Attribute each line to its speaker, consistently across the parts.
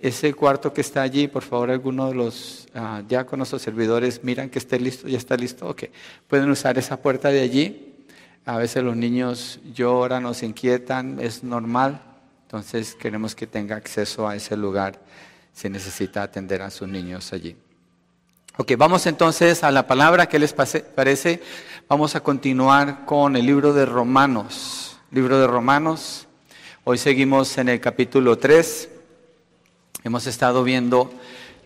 Speaker 1: ese cuarto que está allí, por favor, alguno de los uh, diáconos o servidores miran que esté listo, ya está listo, ok. Pueden usar esa puerta de allí. A veces los niños lloran o se inquietan, es normal. Entonces queremos que tenga acceso a ese lugar si necesita atender a sus niños allí. Ok, vamos entonces a la palabra. ¿Qué les parece? Vamos a continuar con el libro de Romanos. Libro de Romanos. Hoy seguimos en el capítulo 3. Hemos estado viendo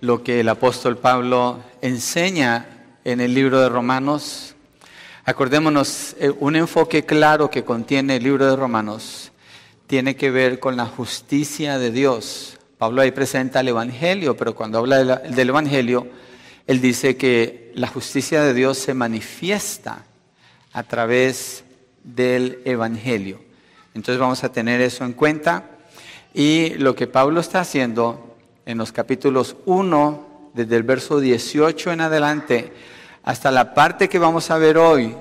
Speaker 1: lo que el apóstol Pablo enseña en el libro de Romanos. Acordémonos, eh, un enfoque claro que contiene el libro de Romanos tiene que ver con la justicia de Dios. Pablo ahí presenta el Evangelio, pero cuando habla del Evangelio, él dice que la justicia de Dios se manifiesta a través del Evangelio. Entonces vamos a tener eso en cuenta. Y lo que Pablo está haciendo en los capítulos 1, desde el verso 18 en adelante, hasta la parte que vamos a ver hoy,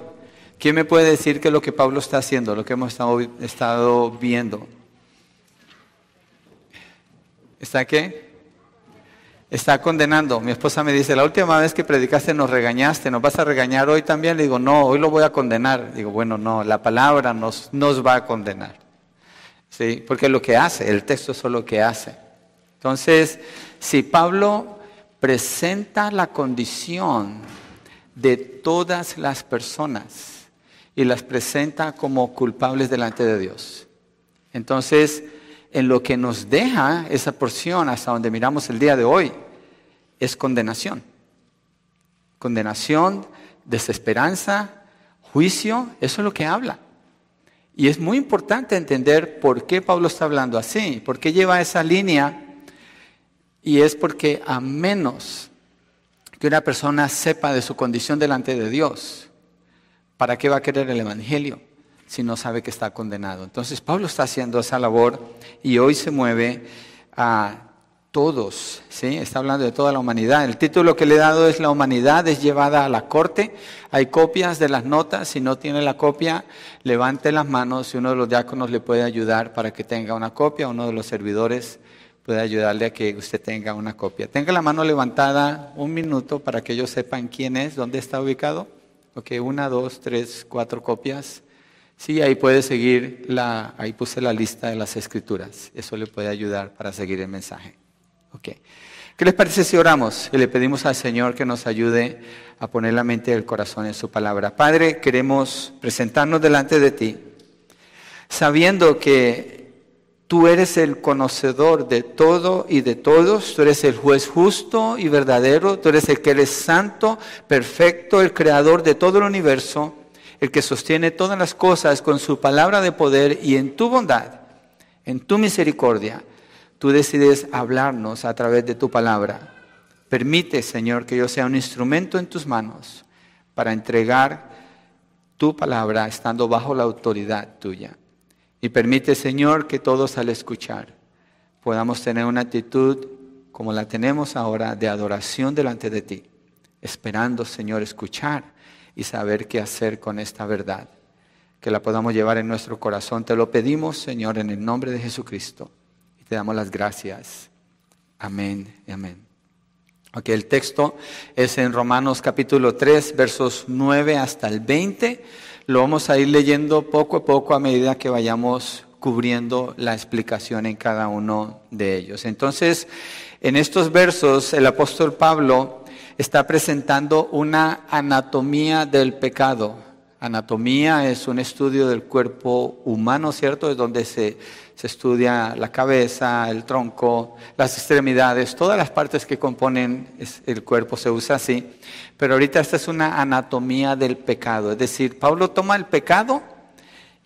Speaker 1: ¿Quién me puede decir qué es lo que Pablo está haciendo, lo que hemos estado, viendo? ¿Está qué? Está condenando. Mi esposa me dice, la última vez que predicaste nos regañaste, ¿nos vas a regañar hoy también? Le digo, no, hoy lo voy a condenar. Digo, bueno, no, la palabra nos, nos va a condenar. ¿Sí? Porque es lo que hace, el texto es lo que hace. Entonces, si Pablo presenta la condición de todas las personas, y las presenta como culpables delante de Dios. Entonces, en lo que nos deja esa porción hasta donde miramos el día de hoy, es condenación. Condenación, desesperanza, juicio, eso es lo que habla. Y es muy importante entender por qué Pablo está hablando así, por qué lleva esa línea. Y es porque a menos que una persona sepa de su condición delante de Dios, ¿Para qué va a querer el Evangelio si no sabe que está condenado? Entonces Pablo está haciendo esa labor y hoy se mueve a todos, ¿sí? Está hablando de toda la humanidad. El título que le he dado es La humanidad es llevada a la corte. Hay copias de las notas. Si no tiene la copia, levante las manos y uno de los diáconos le puede ayudar para que tenga una copia. Uno de los servidores puede ayudarle a que usted tenga una copia. Tenga la mano levantada un minuto para que ellos sepan quién es, dónde está ubicado. Ok, una, dos, tres, cuatro copias. Sí, ahí puede seguir la, ahí puse la lista de las escrituras. Eso le puede ayudar para seguir el mensaje. Ok. ¿Qué les parece si oramos y le pedimos al Señor que nos ayude a poner la mente y el corazón en su palabra? Padre, queremos presentarnos delante de ti, sabiendo que Tú eres el conocedor de todo y de todos, tú eres el juez justo y verdadero, tú eres el que eres santo, perfecto, el creador de todo el universo, el que sostiene todas las cosas con su palabra de poder y en tu bondad, en tu misericordia, tú decides hablarnos a través de tu palabra. Permite, Señor, que yo sea un instrumento en tus manos para entregar tu palabra estando bajo la autoridad tuya. Y permite, Señor, que todos al escuchar podamos tener una actitud como la tenemos ahora de adoración delante de ti, esperando, Señor, escuchar y saber qué hacer con esta verdad, que la podamos llevar en nuestro corazón. Te lo pedimos, Señor, en el nombre de Jesucristo. Te damos las gracias. Amén y amén. Ok, el texto es en Romanos capítulo 3, versos 9 hasta el 20 lo vamos a ir leyendo poco a poco a medida que vayamos cubriendo la explicación en cada uno de ellos. Entonces, en estos versos, el apóstol Pablo está presentando una anatomía del pecado. Anatomía es un estudio del cuerpo humano, ¿cierto? Es donde se, se estudia la cabeza, el tronco, las extremidades, todas las partes que componen el cuerpo se usa así. Pero ahorita esta es una anatomía del pecado. Es decir, Pablo toma el pecado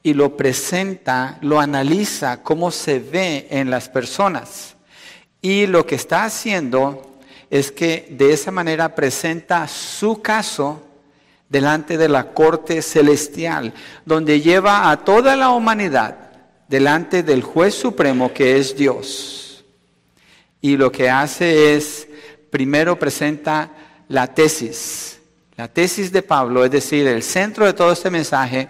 Speaker 1: y lo presenta, lo analiza, cómo se ve en las personas. Y lo que está haciendo es que de esa manera presenta su caso delante de la corte celestial, donde lleva a toda la humanidad delante del juez supremo que es Dios. Y lo que hace es, primero presenta la tesis. La tesis de Pablo, es decir, el centro de todo este mensaje,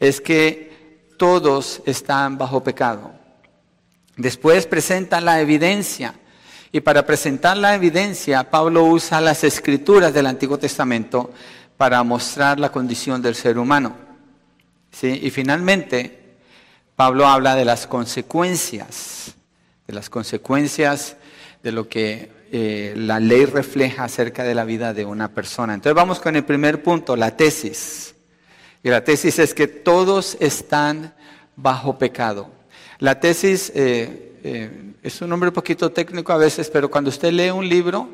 Speaker 1: es que todos están bajo pecado. Después presenta la evidencia Y para presentar la evidencia, Pablo usa las escrituras del Antiguo Testamento para mostrar la condición del ser humano. ¿Sí? Y finalmente, Pablo habla de las consecuencias, de las consecuencias de lo que eh, la ley refleja acerca de la vida de una persona. Entonces vamos con el primer punto, la tesis. Y la tesis es que todos están bajo pecado. La tesis eh, eh, es un nombre un poquito técnico a veces, pero cuando usted lee un libro,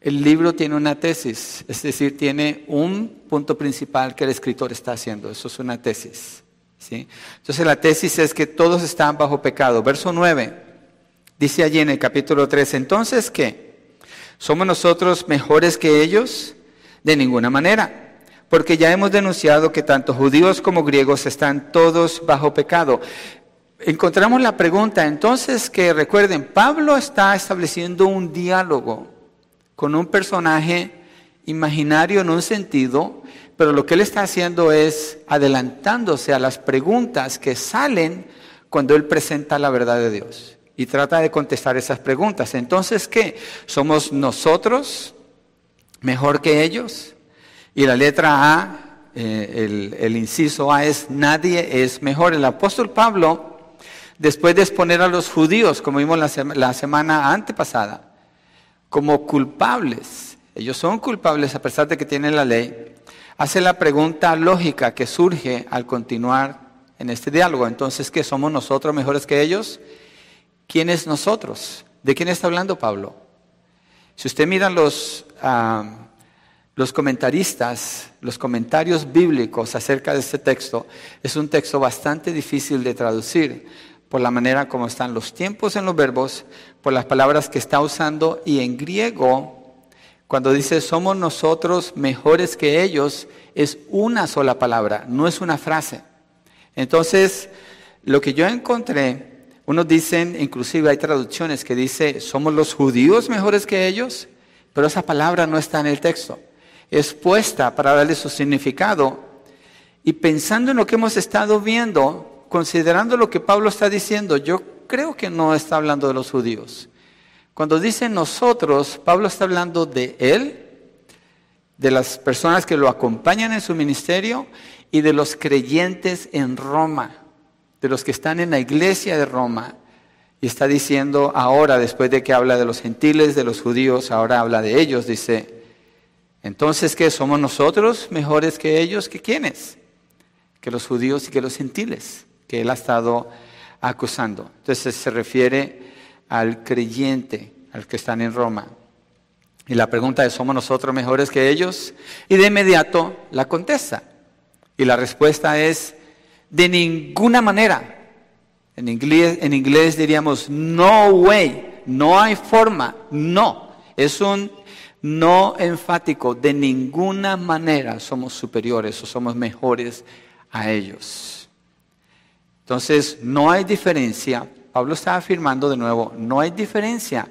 Speaker 1: el libro tiene una tesis, es decir, tiene un punto principal que el escritor está haciendo. Eso es una tesis. ¿sí? Entonces la tesis es que todos están bajo pecado. Verso 9 dice allí en el capítulo 3, entonces ¿qué? ¿Somos nosotros mejores que ellos? De ninguna manera porque ya hemos denunciado que tanto judíos como griegos están todos bajo pecado. Encontramos la pregunta, entonces que recuerden, Pablo está estableciendo un diálogo con un personaje imaginario en un sentido, pero lo que él está haciendo es adelantándose a las preguntas que salen cuando él presenta la verdad de Dios y trata de contestar esas preguntas. Entonces, ¿qué? ¿Somos nosotros mejor que ellos? Y la letra A, eh, el, inciso A es nadie es mejor. El apóstol Pablo, después de exponer a los judíos, como vimos la, la semana antepasada, como culpables, ellos son culpables a pesar de que tienen la ley, hace la pregunta lógica que surge al continuar en este diálogo. Entonces, ¿qué somos nosotros mejores que ellos? ¿Quién es nosotros? ¿De quién está hablando Pablo? Si usted mira los, ah, los comentaristas, los comentarios bíblicos acerca de este texto, es un texto bastante difícil de traducir por la manera como están los tiempos en los verbos, por las palabras que está usando y en griego, cuando dice somos nosotros mejores que ellos, es una sola palabra, no es una frase. Entonces, lo que yo encontré, unos dicen, inclusive hay traducciones que dice somos los judíos mejores que ellos, pero esa palabra no está en el texto expuesta para darle su significado. Y pensando en lo que hemos estado viendo, considerando lo que Pablo está diciendo, yo creo que no está hablando de los judíos. Cuando dice nosotros, Pablo está hablando de él, de las personas que lo acompañan en su ministerio y de los creyentes en Roma, de los que están en la iglesia de Roma. Y está diciendo ahora, después de que habla de los gentiles, de los judíos, ahora habla de ellos, dice, entonces, ¿qué somos nosotros mejores que ellos? ¿Que quiénes? Que los judíos y que los gentiles, que él ha estado acusando. Entonces se refiere al creyente, al que están en Roma. Y la pregunta es, ¿somos nosotros mejores que ellos? Y de inmediato la contesta. Y la respuesta es, de ninguna manera. En inglés, en inglés diríamos, no way, no hay forma, no. Es un no enfático, de ninguna manera somos superiores o somos mejores a ellos. Entonces, no hay diferencia. Pablo está afirmando de nuevo, no hay diferencia.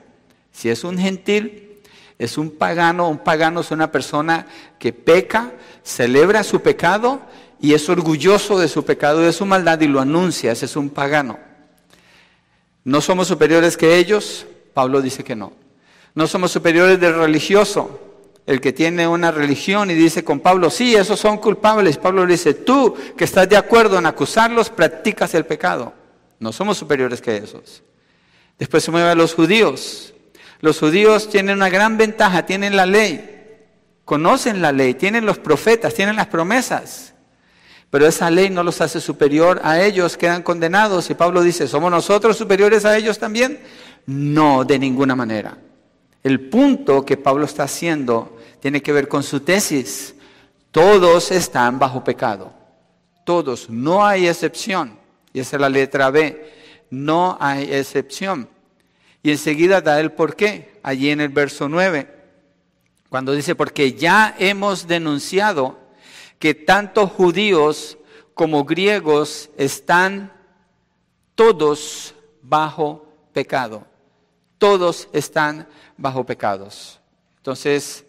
Speaker 1: Si es un gentil, es un pagano, un pagano es una persona que peca, celebra su pecado y es orgulloso de su pecado y de su maldad y lo anuncia, ese es un pagano. ¿No somos superiores que ellos? Pablo dice que no. No somos superiores del religioso, el que tiene una religión y dice con Pablo, sí, esos son culpables. Pablo le dice, tú que estás de acuerdo en acusarlos, practicas el pecado. No somos superiores que esos. Después se mueve a los judíos. Los judíos tienen una gran ventaja, tienen la ley, conocen la ley, tienen los profetas, tienen las promesas. Pero esa ley no los hace superior a ellos, quedan condenados. Y Pablo dice, ¿somos nosotros superiores a ellos también? No, de ninguna manera. El punto que Pablo está haciendo tiene que ver con su tesis. Todos están bajo pecado. Todos. No hay excepción. Y esa es la letra B. No hay excepción. Y enseguida da el por qué. Allí en el verso 9. Cuando dice, porque ya hemos denunciado que tanto judíos como griegos están todos bajo pecado. Todos están bajo pecados. Entonces,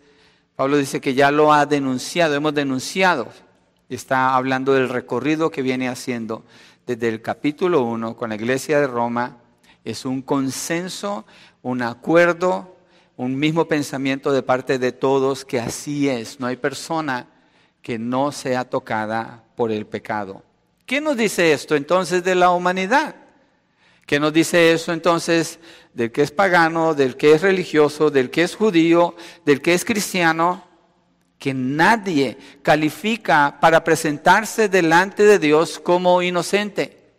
Speaker 1: Pablo dice que ya lo ha denunciado, hemos denunciado. Está hablando del recorrido que viene haciendo desde el capítulo 1 con la iglesia de Roma Es un consenso, un acuerdo, un mismo pensamiento de parte de todos que así es. No hay persona que no sea tocada por el pecado. ¿Qué nos dice esto entonces de la humanidad? ¿Qué nos dice eso entonces del que es pagano, del que es religioso, del que es judío, del que es cristiano? Que nadie califica para presentarse delante de Dios como inocente.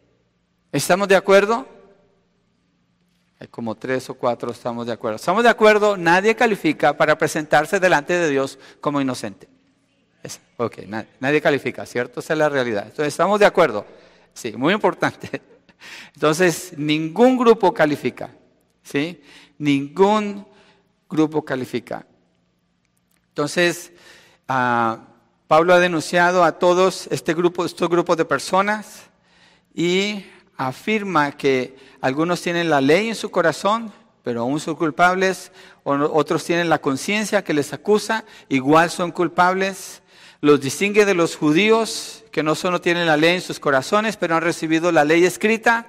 Speaker 1: ¿Estamos de acuerdo? Hay como tres o cuatro estamos de acuerdo. ¿Estamos de acuerdo? Nadie califica para presentarse delante de Dios como inocente. ok, nadie, nadie califica, ¿cierto? Esa es la realidad. Entonces, ¿estamos de acuerdo? Sí, muy importante. Entonces, ningún grupo califica, ¿sí? Ningún grupo califica. Entonces, ah, Pablo ha denunciado a todos este grupo, estos grupos de personas y afirma que algunos tienen la ley en su corazón, pero aún son culpables, otros tienen la conciencia que les acusa, igual son culpables. Los distingue de los judíos que no solo tienen la ley en sus corazones, pero han recibido la ley escrita.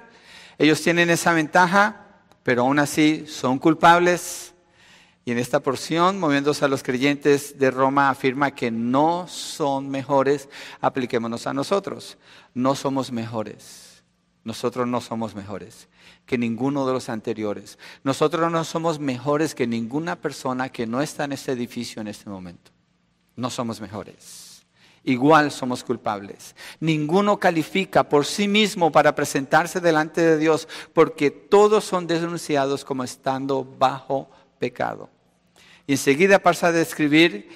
Speaker 1: Ellos tienen esa ventaja, pero aún así son culpables. Y en esta porción, moviéndose a los creyentes de Roma, afirma que no son mejores. Apliquémonos a nosotros. No somos mejores. Nosotros no somos mejores que ninguno de los anteriores. Nosotros no somos mejores que ninguna persona que no está en este edificio en este momento. No somos mejores igual somos culpables. Ninguno califica por sí mismo para presentarse delante de Dios porque todos son denunciados como estando bajo pecado. Y enseguida pasa a describir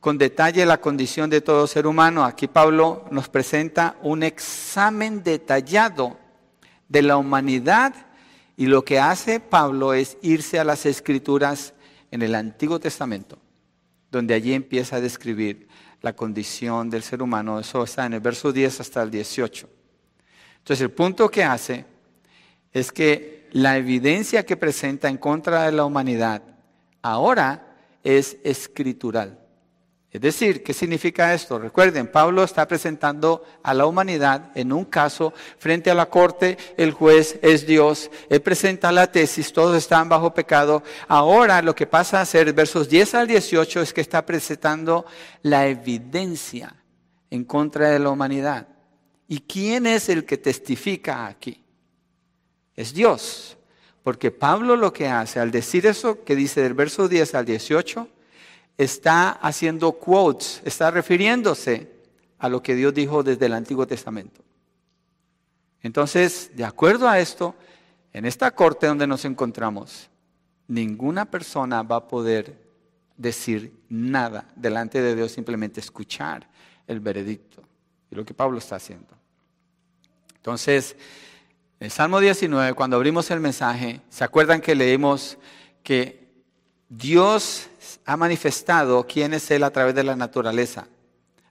Speaker 1: con detalle la condición de todo ser humano. Aquí Pablo nos presenta un examen detallado de la humanidad y lo que hace Pablo es irse a las escrituras en el Antiguo Testamento, donde allí empieza a describir la condición del ser humano. Eso está en el verso 10 hasta el 18. Entonces el punto que hace es que la evidencia que presenta en contra de la humanidad ahora es escritural. Es decir, ¿qué significa esto? Recuerden, Pablo está presentando a la humanidad en un caso frente a la corte, el juez es Dios, él presenta la tesis, todos están bajo pecado. Ahora lo que pasa a ser, versos 10 al 18, es que está presentando la evidencia en contra de la humanidad. ¿Y quién es el que testifica aquí? Es Dios. Porque Pablo lo que hace al decir eso que dice del verso 10 al 18, está haciendo quotes, está refiriéndose a lo que Dios dijo desde el Antiguo Testamento. Entonces, de acuerdo a esto, en esta corte donde nos encontramos, ninguna persona va a poder decir nada delante de Dios, simplemente escuchar el veredicto. Y lo que Pablo está haciendo. Entonces, en Salmo 19, cuando abrimos el mensaje, ¿se acuerdan que leímos que Dios ha manifestado quién es Él a través de la naturaleza.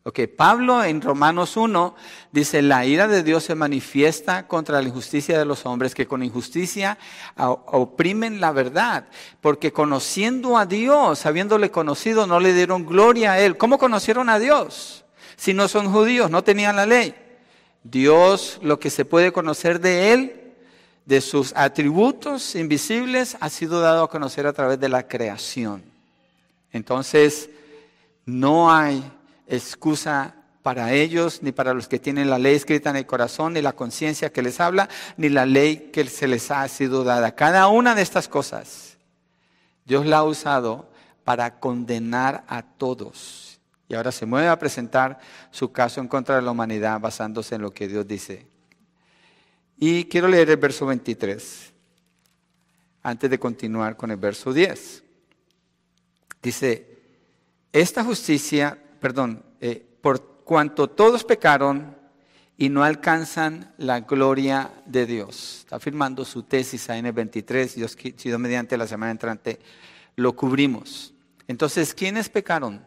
Speaker 1: Ok, Pablo en Romanos 1 dice, la ira de Dios se manifiesta contra la injusticia de los hombres que con injusticia oprimen la verdad, porque conociendo a Dios, habiéndole conocido, no le dieron gloria a Él. ¿Cómo conocieron a Dios? Si no son judíos, no tenían la ley. Dios, lo que se puede conocer de Él, de sus atributos invisibles, ha sido dado a conocer a través de la creación. Entonces, no hay excusa para ellos, ni para los que tienen la ley escrita en el corazón, ni la conciencia que les habla, ni la ley que se les ha sido dada. Cada una de estas cosas, Dios la ha usado para condenar a todos. Y ahora se mueve a presentar su caso en contra de la humanidad basándose en lo que Dios dice. Y quiero leer el verso 23, antes de continuar con el verso 10. Dice, esta justicia, perdón, eh, por cuanto todos pecaron y no alcanzan la gloria de Dios. Está afirmando su tesis en el 23, Dios, si mediante la semana entrante lo cubrimos. Entonces, ¿quiénes pecaron?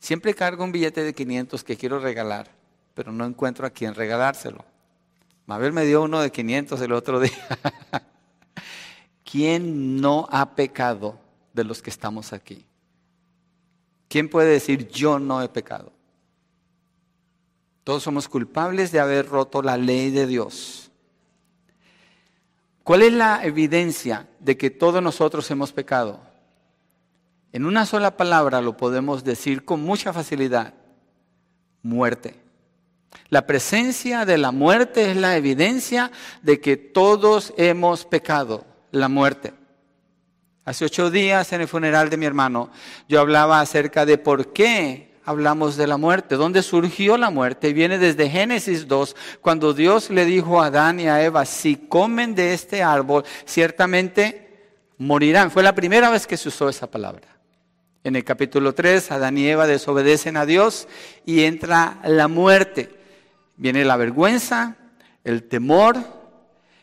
Speaker 1: Siempre cargo un billete de 500 que quiero regalar, pero no encuentro a quién regalárselo. Mabel me dio uno de 500 el otro día. ¿Quién no ha pecado? de los que estamos aquí. ¿Quién puede decir yo no he pecado? Todos somos culpables de haber roto la ley de Dios. ¿Cuál es la evidencia de que todos nosotros hemos pecado? En una sola palabra lo podemos decir con mucha facilidad. Muerte. La presencia de la muerte es la evidencia de que todos hemos pecado. La muerte. Hace ocho días en el funeral de mi hermano yo hablaba acerca de por qué hablamos de la muerte. ¿Dónde surgió la muerte? Viene desde Génesis 2, cuando Dios le dijo a Adán y a Eva, si comen de este árbol, ciertamente morirán. Fue la primera vez que se usó esa palabra. En el capítulo 3, Adán y Eva desobedecen a Dios y entra la muerte. Viene la vergüenza, el temor,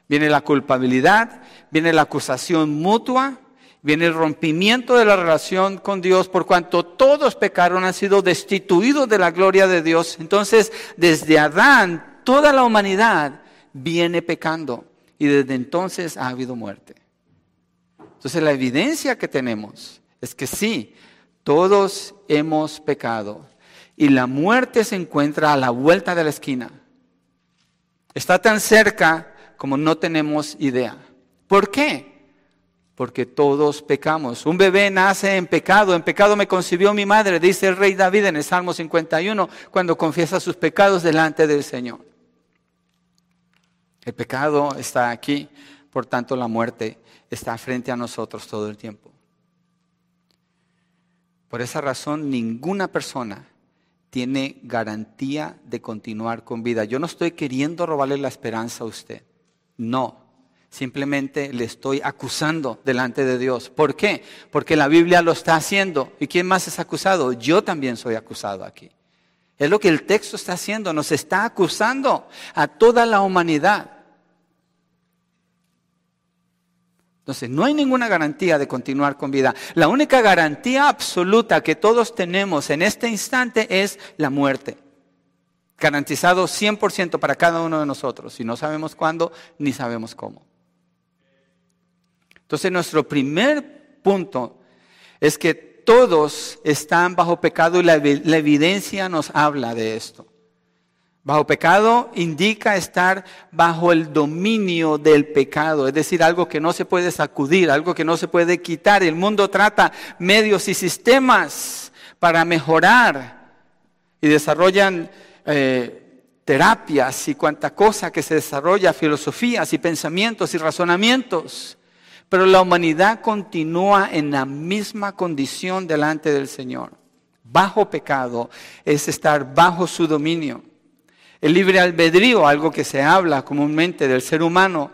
Speaker 1: viene la culpabilidad, viene la acusación mutua, viene el rompimiento de la relación con Dios, por cuanto todos pecaron, han sido destituidos de la gloria de Dios. Entonces, desde Adán, toda la humanidad viene pecando y desde entonces ha habido muerte. Entonces, la evidencia que tenemos es que sí, todos hemos pecado y la muerte se encuentra a la vuelta de la esquina. Está tan cerca como no tenemos idea. ¿Por qué? porque todos pecamos. Un bebé nace en pecado, en pecado me concibió mi madre, dice el rey David en el Salmo 51, cuando confiesa sus pecados delante del Señor. El pecado está aquí, por tanto la muerte está frente a nosotros todo el tiempo. Por esa razón, ninguna persona tiene garantía de continuar con vida. Yo no estoy queriendo robarle la esperanza a usted. No, Simplemente le estoy acusando delante de Dios. ¿Por qué? Porque la Biblia lo está haciendo. ¿Y quién más es acusado? Yo también soy acusado aquí. Es lo que el texto está haciendo. Nos está acusando a toda la humanidad. Entonces, no hay ninguna garantía de continuar con vida. La única garantía absoluta que todos tenemos en este instante es la muerte. Garantizado 100% para cada uno de nosotros. Y no sabemos cuándo ni sabemos cómo. Entonces nuestro primer punto es que todos están bajo pecado y la, evidencia nos habla de esto. Bajo pecado indica estar bajo el dominio del pecado, es decir, algo que no se puede sacudir, algo que no se puede quitar. El mundo trata medios y sistemas para mejorar y desarrollan eh, terapias y cuanta cosa que se desarrolla, filosofías y pensamientos y razonamientos. Pero la humanidad continúa en la misma condición delante del Señor. Bajo pecado es estar bajo su dominio. El libre albedrío, algo que se habla comúnmente del ser humano,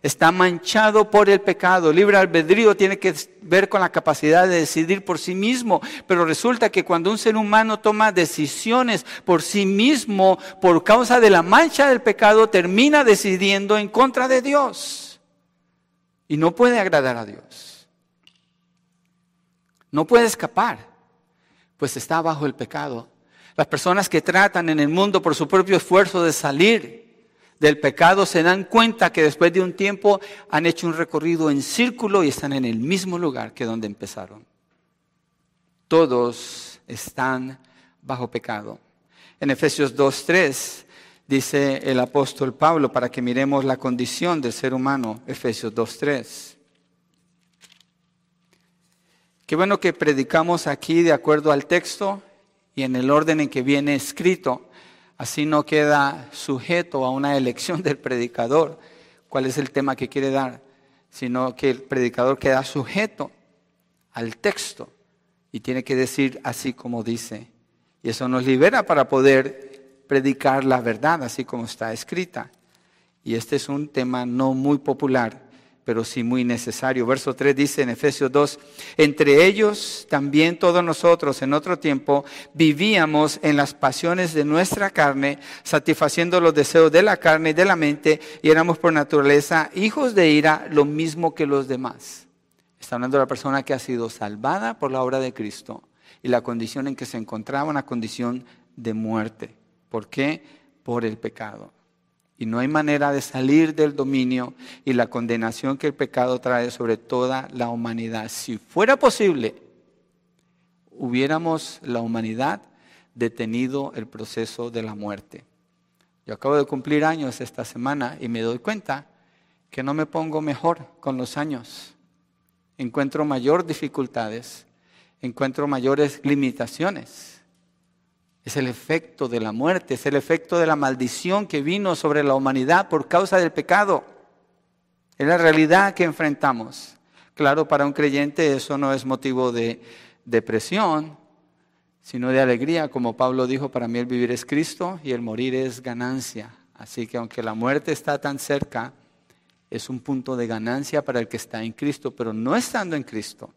Speaker 1: está manchado por el pecado. El libre albedrío tiene que ver con la capacidad de decidir por sí mismo, pero resulta que cuando un ser humano toma decisiones por sí mismo por causa de la mancha del pecado, termina decidiendo en contra de Dios y no puede agradar a Dios. No puede escapar, pues está bajo el pecado. Las personas que tratan en el mundo por su propio esfuerzo de salir del pecado se dan cuenta que después de un tiempo han hecho un recorrido en círculo y están en el mismo lugar que donde empezaron. Todos están bajo pecado. En Efesios 2.3 dice el apóstol Pablo, para que miremos la condición del ser humano, Efesios 2.3. Qué bueno que predicamos aquí de acuerdo al texto y en el orden en que viene escrito. Así no queda sujeto a una elección del predicador, cuál es el tema que quiere dar, sino que el predicador queda sujeto al texto y tiene que decir así como dice. Y eso nos libera para poder predicar la verdad así como está escrita. Y este es un tema no muy popular, pero sí muy necesario. Verso 3 dice en Efesios 2, entre ellos también todos nosotros en otro tiempo vivíamos en las pasiones de nuestra carne, satisfaciendo los deseos de la carne y de la mente, y éramos por naturaleza hijos de ira, lo mismo que los demás. Está hablando de la persona que ha sido salvada por la obra de Cristo y la condición en que se encontraba, una condición de muerte. ¿Por qué? Por el pecado. Y no hay manera de salir del dominio y la condenación que el pecado trae sobre toda la humanidad. Si fuera posible, hubiéramos la humanidad detenido el proceso de la muerte. Yo acabo de cumplir años esta semana y me doy cuenta que no me pongo mejor con los años. Encuentro mayor dificultades, encuentro mayores limitaciones. Es el efecto de la muerte, es el efecto de la maldición que vino sobre la humanidad por causa del pecado. Es la realidad que enfrentamos. Claro, para un creyente eso no es motivo de depresión, sino de alegría. Como Pablo dijo, para mí el vivir es Cristo y el morir es ganancia. Así que aunque la muerte está tan cerca, es un punto de ganancia para el que está en Cristo, pero no estando en Cristo,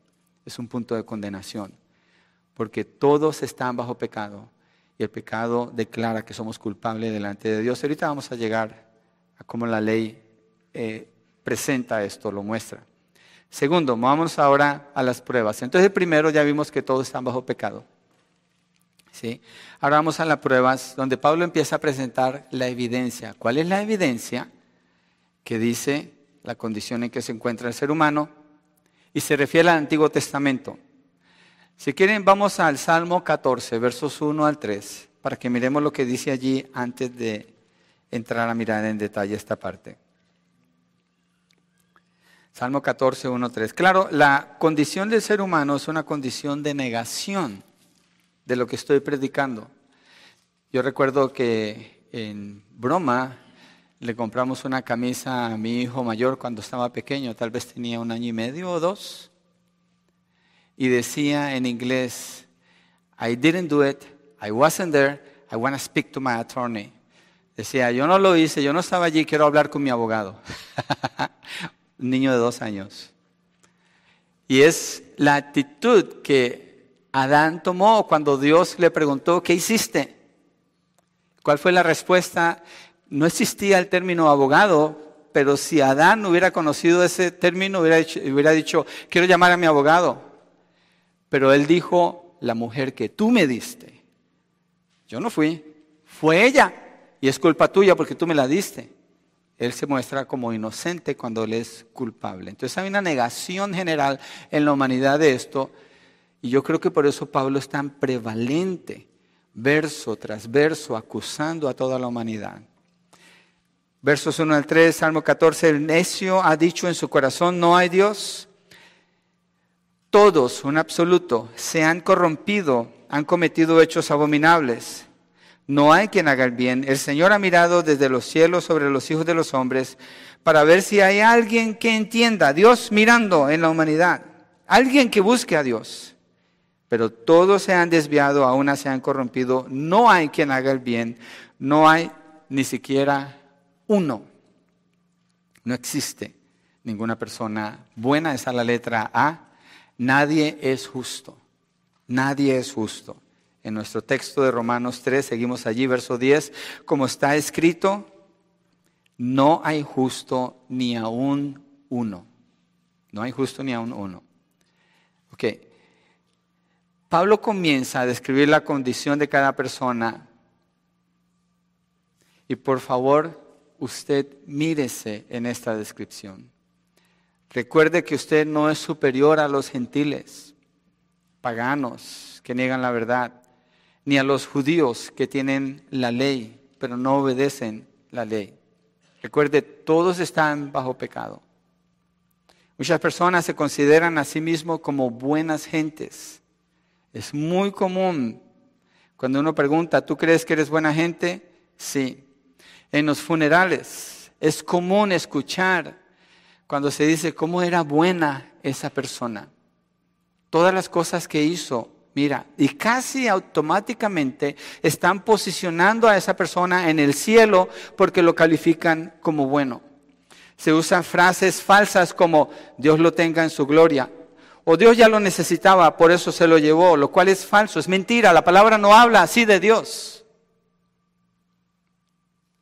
Speaker 1: es un punto de condenación, porque todos están bajo pecado el pecado declara que somos culpables delante de Dios. Ahorita vamos a llegar a cómo la ley eh, presenta esto, lo muestra. Segundo, vamos ahora a las pruebas. Entonces, primero ya vimos que todos están bajo pecado. ¿Sí? Ahora vamos a las pruebas donde Pablo empieza a presentar la evidencia. ¿Cuál es la evidencia que dice la condición en que se encuentra el ser humano? Y se refiere al Antiguo Testamento. Si quieren, vamos al Salmo 14, versos 1 al 3, para que miremos lo que dice allí antes de entrar a mirar en detalle esta parte. Salmo 14, 1, 3. Claro, la condición del ser humano es una condición de negación de lo que estoy predicando. Yo recuerdo que en broma le compramos una camisa a mi hijo mayor cuando estaba pequeño, tal vez tenía un año y medio o dos, y decía en inglés, I didn't do it, I wasn't there, I want to speak to my attorney. Decía, yo no lo hice, yo no estaba allí, quiero hablar con mi abogado. niño de dos años. Y es la actitud que Adán tomó cuando Dios le preguntó, ¿qué hiciste? ¿Cuál fue la respuesta? No existía el término abogado, pero si Adán hubiera conocido ese término, hubiera dicho quiero llamar a mi abogado. Pero él dijo, la mujer que tú me diste. Yo no fui, fue ella. Y es culpa tuya porque tú me la diste él se muestra como inocente cuando él es culpable. Entonces hay una negación general en la humanidad de esto, y yo creo que por eso Pablo es tan prevalente, verso tras verso, acusando a toda la humanidad. Versos 1 al 3, Salmo 14, el necio ha dicho en su corazón, no hay Dios. Todos, un absoluto, se han corrompido, han cometido hechos abominables. No hay quien haga el bien. El Señor ha mirado desde los cielos sobre los hijos de los hombres para ver si hay alguien que entienda. Dios mirando en la humanidad. Alguien que busque a Dios. Pero todos se han desviado, aún se han corrompido. No hay quien haga el bien. No hay ni siquiera uno. No existe ninguna persona buena. Esa es la letra A. Nadie es justo. Nadie es justo en nuestro texto de Romanos 3, seguimos allí, verso 10, como está escrito, no hay justo ni aún uno. No hay justo ni aún uno. Ok. Pablo comienza a describir la condición de cada persona. Y por favor, usted mírese en esta descripción. Recuerde que usted no es superior a los gentiles, paganos que niegan la verdad ni a los judíos que tienen la ley, pero no obedecen la ley. Recuerde, todos están bajo pecado. Muchas personas se consideran a sí mismos como buenas gentes. Es muy común cuando uno pregunta, ¿tú crees que eres buena gente? Sí. En los funerales es común escuchar cuando se dice cómo era buena esa persona. Todas las cosas que hizo Mira, y casi automáticamente están posicionando a esa persona en el cielo porque lo califican como bueno. Se usan frases falsas como Dios lo tenga en su gloria. O Dios ya lo necesitaba, por eso se lo llevó, lo cual es falso, es mentira. La palabra no habla así de Dios.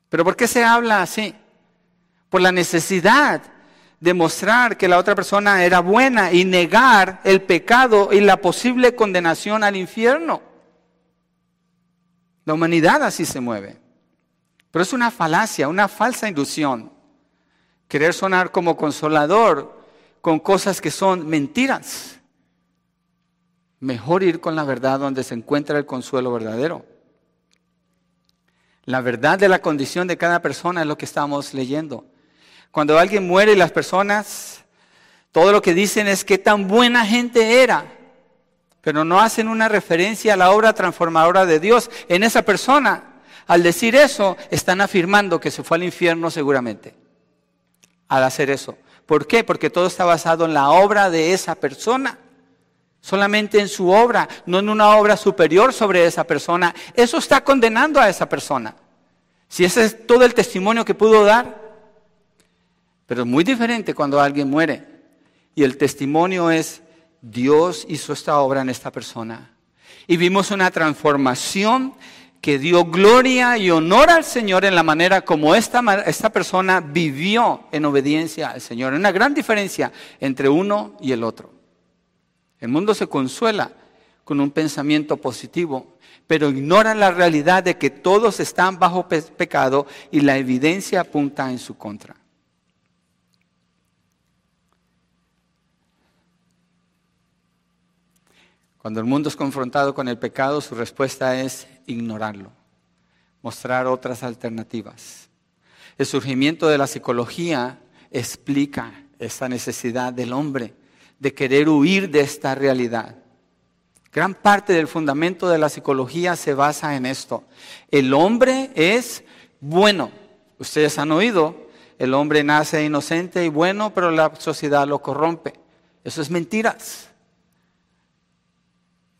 Speaker 1: Pero ¿por qué se habla así? Por la necesidad demostrar que la otra persona era buena y negar el pecado y la posible condenación al infierno. La humanidad así se mueve. Pero es una falacia, una falsa inducción. Querer sonar como consolador con cosas que son mentiras. Mejor ir con la verdad donde se encuentra el consuelo verdadero. La verdad de la condición de cada persona es lo que estamos leyendo. Cuando alguien muere, las personas, todo lo que dicen es que tan buena gente era, pero no hacen una referencia a la obra transformadora de Dios en esa persona. Al decir eso, están afirmando que se fue al infierno seguramente. Al hacer eso. ¿Por qué? Porque todo está basado en la obra de esa persona. Solamente en su obra, no en una obra superior sobre esa persona. Eso está condenando a esa persona. Si ese es todo el testimonio que pudo dar. Pero es muy diferente cuando alguien muere. Y el testimonio es, Dios hizo esta obra en esta persona. Y vimos una transformación que dio gloria y honor al Señor en la manera como esta, esta persona vivió en obediencia al Señor. Una gran diferencia entre uno y el otro. El mundo se consuela con un pensamiento positivo, pero ignora la realidad de que todos están bajo pecado y la evidencia apunta en su contra. Cuando el mundo es confrontado con el pecado, su respuesta es ignorarlo, mostrar otras alternativas. El surgimiento de la psicología explica esa necesidad del hombre de querer huir de esta realidad. Gran parte del fundamento de la psicología se basa en esto. El hombre es bueno. Ustedes han oído, el hombre nace inocente y bueno, pero la sociedad lo corrompe. Eso es mentiras.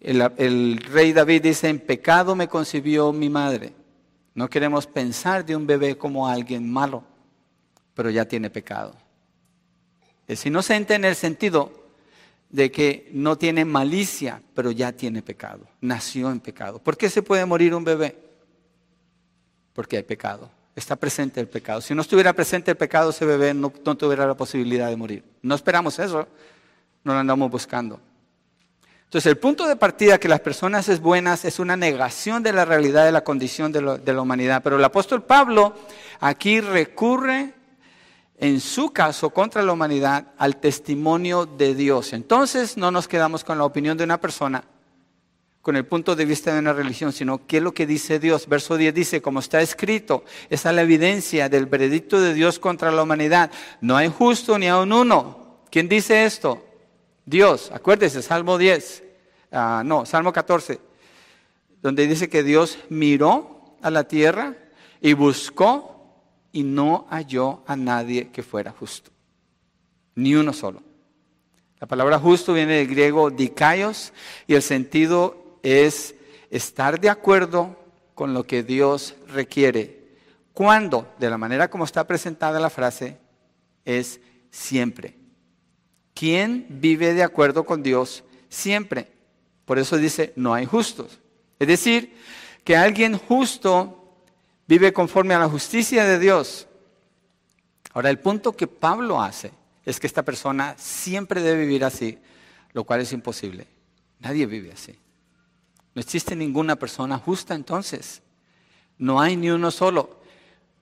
Speaker 1: El, rey David dice, en pecado me concibió mi madre. No queremos pensar de un bebé como alguien malo, pero ya tiene pecado. Es inocente en el sentido de que no tiene malicia, pero ya tiene pecado. Nació en pecado. ¿Por qué se puede morir un bebé? Porque hay pecado. Está presente el pecado. Si no estuviera presente el pecado, ese bebé no, no tuviera la posibilidad de morir. No esperamos eso. No lo andamos buscando. Entonces, el punto de partida que las personas es buenas es una negación de la realidad de la condición de, la humanidad. Pero el apóstol Pablo aquí recurre, en su caso, contra la humanidad, al testimonio de Dios. Entonces, no nos quedamos con la opinión de una persona, con el punto de vista de una religión, sino qué es lo que dice Dios. Verso 10 dice, como está escrito, esa es la evidencia del veredicto de Dios contra la humanidad. No hay justo ni aun uno. ¿Quién dice esto? Dios, acuérdese, Salmo 10, ah, no, Salmo 14, donde dice que Dios miró a la tierra y buscó y no halló a nadie que fuera justo, ni uno solo. La palabra justo viene del griego dikaios y el sentido es estar de acuerdo con lo que Dios requiere. Cuando, de la manera como está presentada la frase, es siempre. ¿Quién vive de acuerdo con Dios siempre? Por eso dice, no hay justos. Es decir, que alguien justo vive conforme a la justicia de Dios. Ahora, el punto que Pablo hace es que esta persona siempre debe vivir así, lo cual es imposible. Nadie vive así. No existe ninguna persona justa entonces. No hay ni uno solo.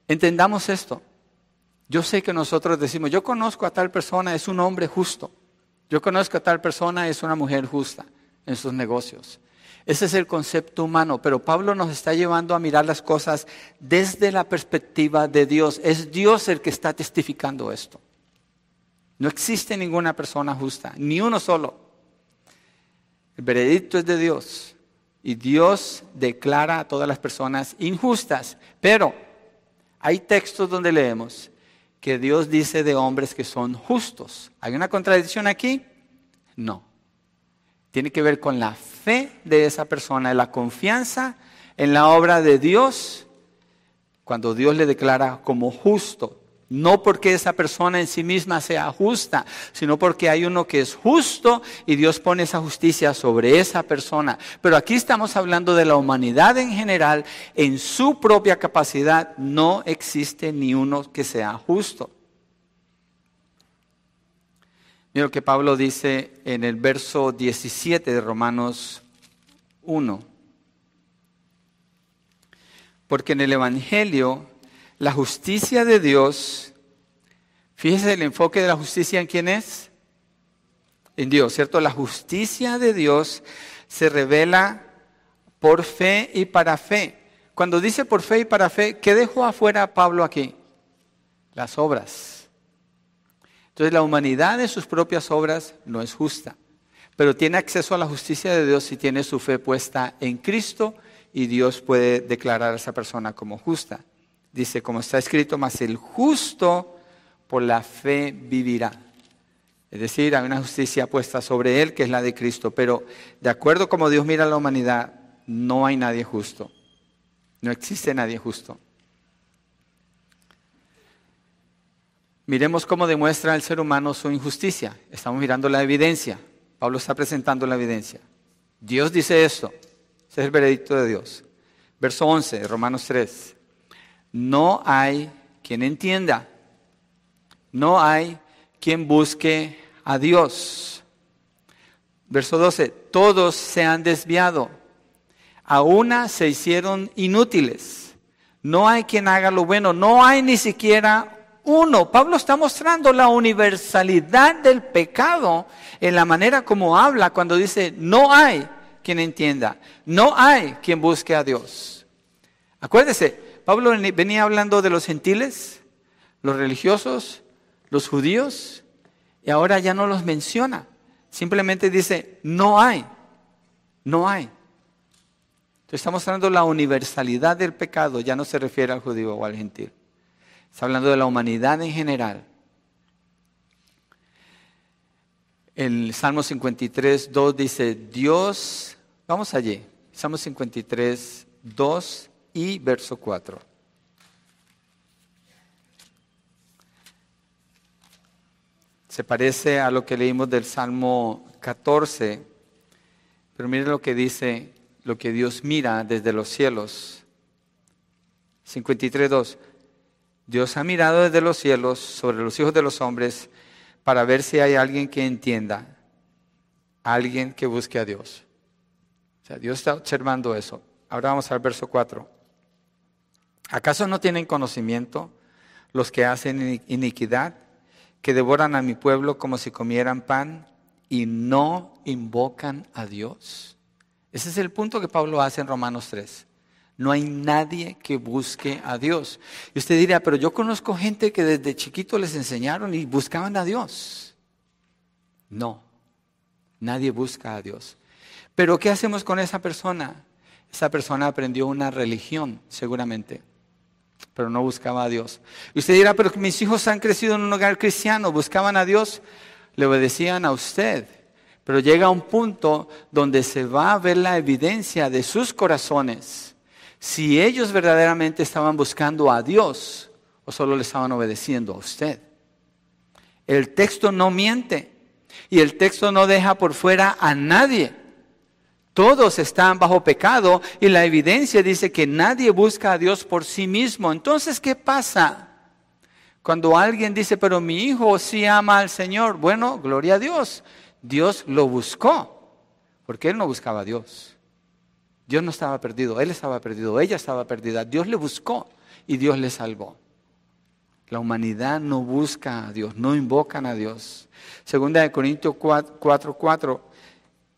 Speaker 1: Entendamos esto. Yo sé que nosotros decimos, yo conozco a tal persona, es un hombre justo. Yo conozco a tal persona, es una mujer justa en sus negocios. Ese es el concepto humano, pero Pablo nos está llevando a mirar las cosas desde la perspectiva de Dios. Es Dios el que está testificando esto. No existe ninguna persona justa, ni uno solo. El veredicto es de Dios y Dios declara a todas las personas injustas, pero hay textos donde leemos que Dios dice de hombres que son justos. ¿Hay una contradicción aquí? No. Tiene que ver con la fe de esa persona, la confianza en la obra de Dios, cuando Dios le declara como justo. No porque esa persona en sí misma sea justa, sino porque hay uno que es justo y Dios pone esa justicia sobre esa persona. Pero aquí estamos hablando de la humanidad en general. En su propia capacidad no existe ni uno que sea justo. Mira lo que Pablo dice en el verso 17 de Romanos 1. Porque en el Evangelio la justicia de Dios, fíjese el enfoque de la justicia en quién es. En Dios, ¿cierto? La justicia de Dios se revela por fe y para fe. Cuando dice por fe y para fe, ¿qué dejó afuera Pablo aquí? Las obras. Entonces la humanidad en sus propias obras no es justa, pero tiene acceso a la justicia de Dios si tiene su fe puesta en Cristo y Dios puede declarar a esa persona como justa. Dice, como está escrito, más el justo por la fe vivirá. Es decir, hay una justicia puesta sobre él que es la de Cristo, pero de acuerdo como Dios mira a la humanidad, no hay nadie justo. No existe nadie justo. Miremos cómo demuestra el ser humano su injusticia. Estamos mirando la evidencia. Pablo está presentando la evidencia. Dios dice esto. Ese es el veredicto de Dios. Verso 11, Romanos 3. No hay quien entienda. No hay quien busque a Dios. Verso 12. Todos se han desviado. A una se hicieron inútiles. No hay quien haga lo bueno. No hay ni siquiera uno. Pablo está mostrando la universalidad del pecado en la manera como habla cuando dice, no hay quien entienda, no hay quien busque a Dios. Acuérdese, Pablo venía hablando de los gentiles, los religiosos, los judíos, y ahora ya no los menciona. Simplemente dice, no hay, no hay. Entonces está mostrando la universalidad del pecado, ya no se refiere al judío o al gentil. Está hablando de la humanidad en general. El Salmo 53, 2 dice, Dios, vamos allí, Salmo 53, 2 y verso 4. Se parece a lo que leímos del Salmo 14, pero miren lo que dice, lo que Dios mira desde los cielos. 53, 2. Dios ha mirado desde los cielos sobre los hijos de los hombres para ver si hay alguien que entienda, alguien que busque a Dios. O sea, Dios está observando eso. Ahora vamos al verso 4. ¿Acaso no tienen conocimiento los que hacen iniquidad, que devoran a mi pueblo como si comieran pan y no invocan a Dios? Ese es el punto que Pablo hace en Romanos 3. No hay nadie que busque a Dios. Y usted dirá, pero yo conozco gente que desde chiquito les enseñaron y buscaban a Dios. No, nadie busca a Dios. Pero ¿qué hacemos con esa persona? Esa persona aprendió una religión, seguramente, pero no buscaba a Dios. Y usted dirá, pero mis hijos han crecido en un hogar cristiano, buscaban a Dios, le obedecían a usted. Pero llega un punto donde se va a ver la evidencia de sus corazones si ellos verdaderamente estaban buscando a Dios o solo le estaban obedeciendo a usted. El texto no miente y el texto no deja por fuera a nadie. Todos están bajo pecado y la evidencia dice que nadie busca a Dios por sí mismo. Entonces, ¿qué pasa? Cuando alguien dice, pero mi hijo sí ama al Señor, bueno, gloria a Dios. Dios lo buscó, porque él no buscaba a Dios. Dios no estaba perdido, él estaba perdido, ella estaba perdida. Dios le buscó y Dios le salvó. La humanidad no busca a Dios, no invocan a Dios. Segunda de Corintios 4, 4,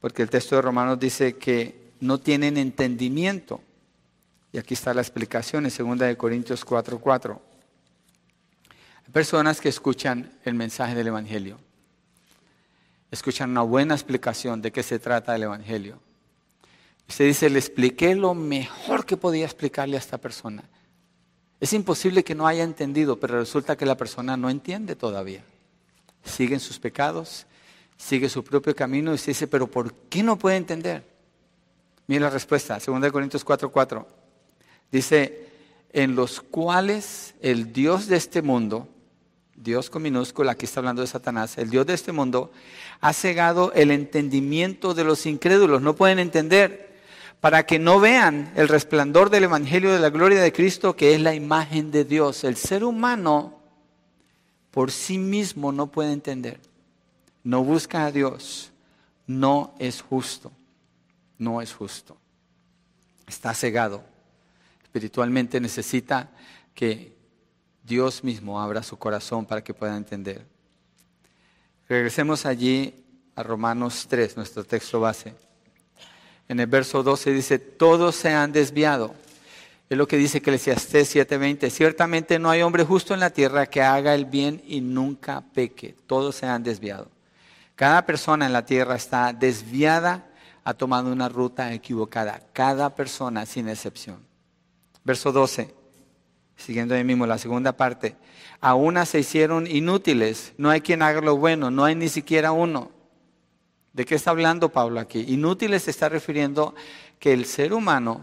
Speaker 1: porque el texto de Romanos dice que no tienen entendimiento. Y aquí está la explicación en segunda de Corintios 4, 4. Hay personas que escuchan el mensaje del Evangelio. Escuchan una buena explicación de qué se trata el Evangelio Usted dice, le expliqué lo mejor que podía explicarle a esta persona. Es imposible que no haya entendido, pero resulta que la persona no entiende todavía. Sigue en sus pecados, sigue su propio camino y se dice, pero ¿por qué no puede entender? Mira la respuesta, 2 Corintios 4:4. Dice, en los cuales el Dios de este mundo, Dios con minúscula, aquí está hablando de Satanás, el Dios de este mundo, ha cegado el entendimiento de los incrédulos, no pueden entender para que no vean el resplandor del Evangelio de la gloria de Cristo, que es la imagen de Dios. El ser humano por sí mismo no puede entender, no busca a Dios, no es justo, no es justo. Está cegado. Espiritualmente necesita que Dios mismo abra su corazón para que pueda entender. Regresemos allí a Romanos 3, nuestro texto base en el verso 12 dice, todos se han desviado. Es lo que dice Eclesiastés 7:20. Ciertamente no hay hombre justo en la tierra que haga el bien y nunca peque. Todos se han desviado. Cada persona en la tierra está desviada, ha tomado una ruta equivocada. Cada persona sin excepción. Verso 12, siguiendo ahí mismo la segunda parte. A una se hicieron inútiles. No hay quien haga lo bueno, no hay ni siquiera uno. ¿De qué está hablando Pablo aquí? Inútiles se está refiriendo que el ser humano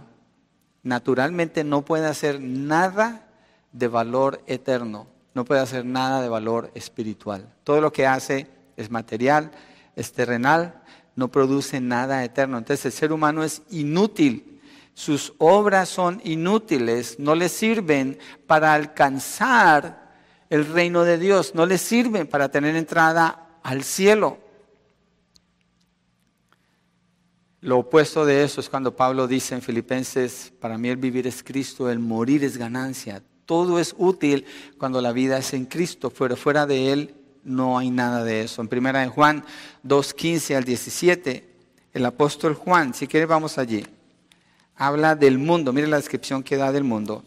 Speaker 1: naturalmente no puede hacer nada de valor eterno, no puede hacer nada de valor espiritual. Todo lo que hace es material, es terrenal, no produce nada eterno. Entonces el ser humano es inútil, sus obras son inútiles, no le sirven para alcanzar el reino de Dios, no le sirven para tener entrada al cielo. Lo opuesto de eso es cuando Pablo dice en Filipenses, para mí el vivir es Cristo, el morir es ganancia. Todo es útil cuando la vida es en Cristo, fuera, fuera de Él no hay nada de eso. En primera de Juan 2.15 al 17, el apóstol Juan, si quiere vamos allí, habla del mundo, mire la descripción que da del mundo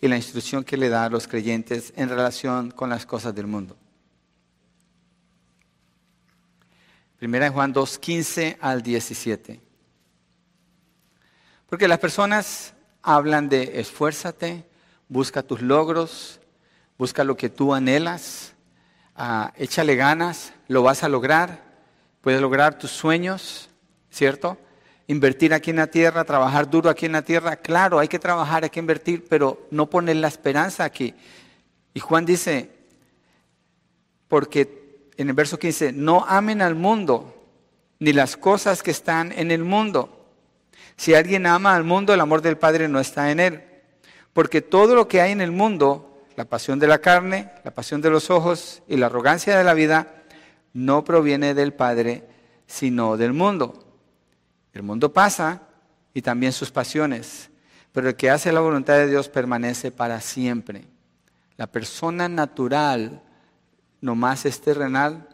Speaker 1: y la instrucción que le da a los creyentes en relación con las cosas del mundo. Primera de Juan 2.15 al 17. Porque las personas hablan de esfuérzate, busca tus logros, busca lo que tú anhelas, ah, échale ganas, lo vas a lograr, puedes lograr tus sueños, ¿cierto? Invertir aquí en la tierra, trabajar duro aquí en la tierra, claro, hay que trabajar, hay que invertir, pero no poner la esperanza aquí. Y Juan dice, porque en el verso 15, no amen al mundo ni las cosas que están en el mundo. Si alguien ama al mundo, el amor del Padre no está en él. Porque todo lo que hay en el mundo, la pasión de la carne, la pasión de los ojos y la arrogancia de la vida, no proviene del Padre, sino del mundo. El mundo pasa y también sus pasiones, pero el que hace la voluntad de Dios permanece para siempre. La persona natural, nomás es terrenal,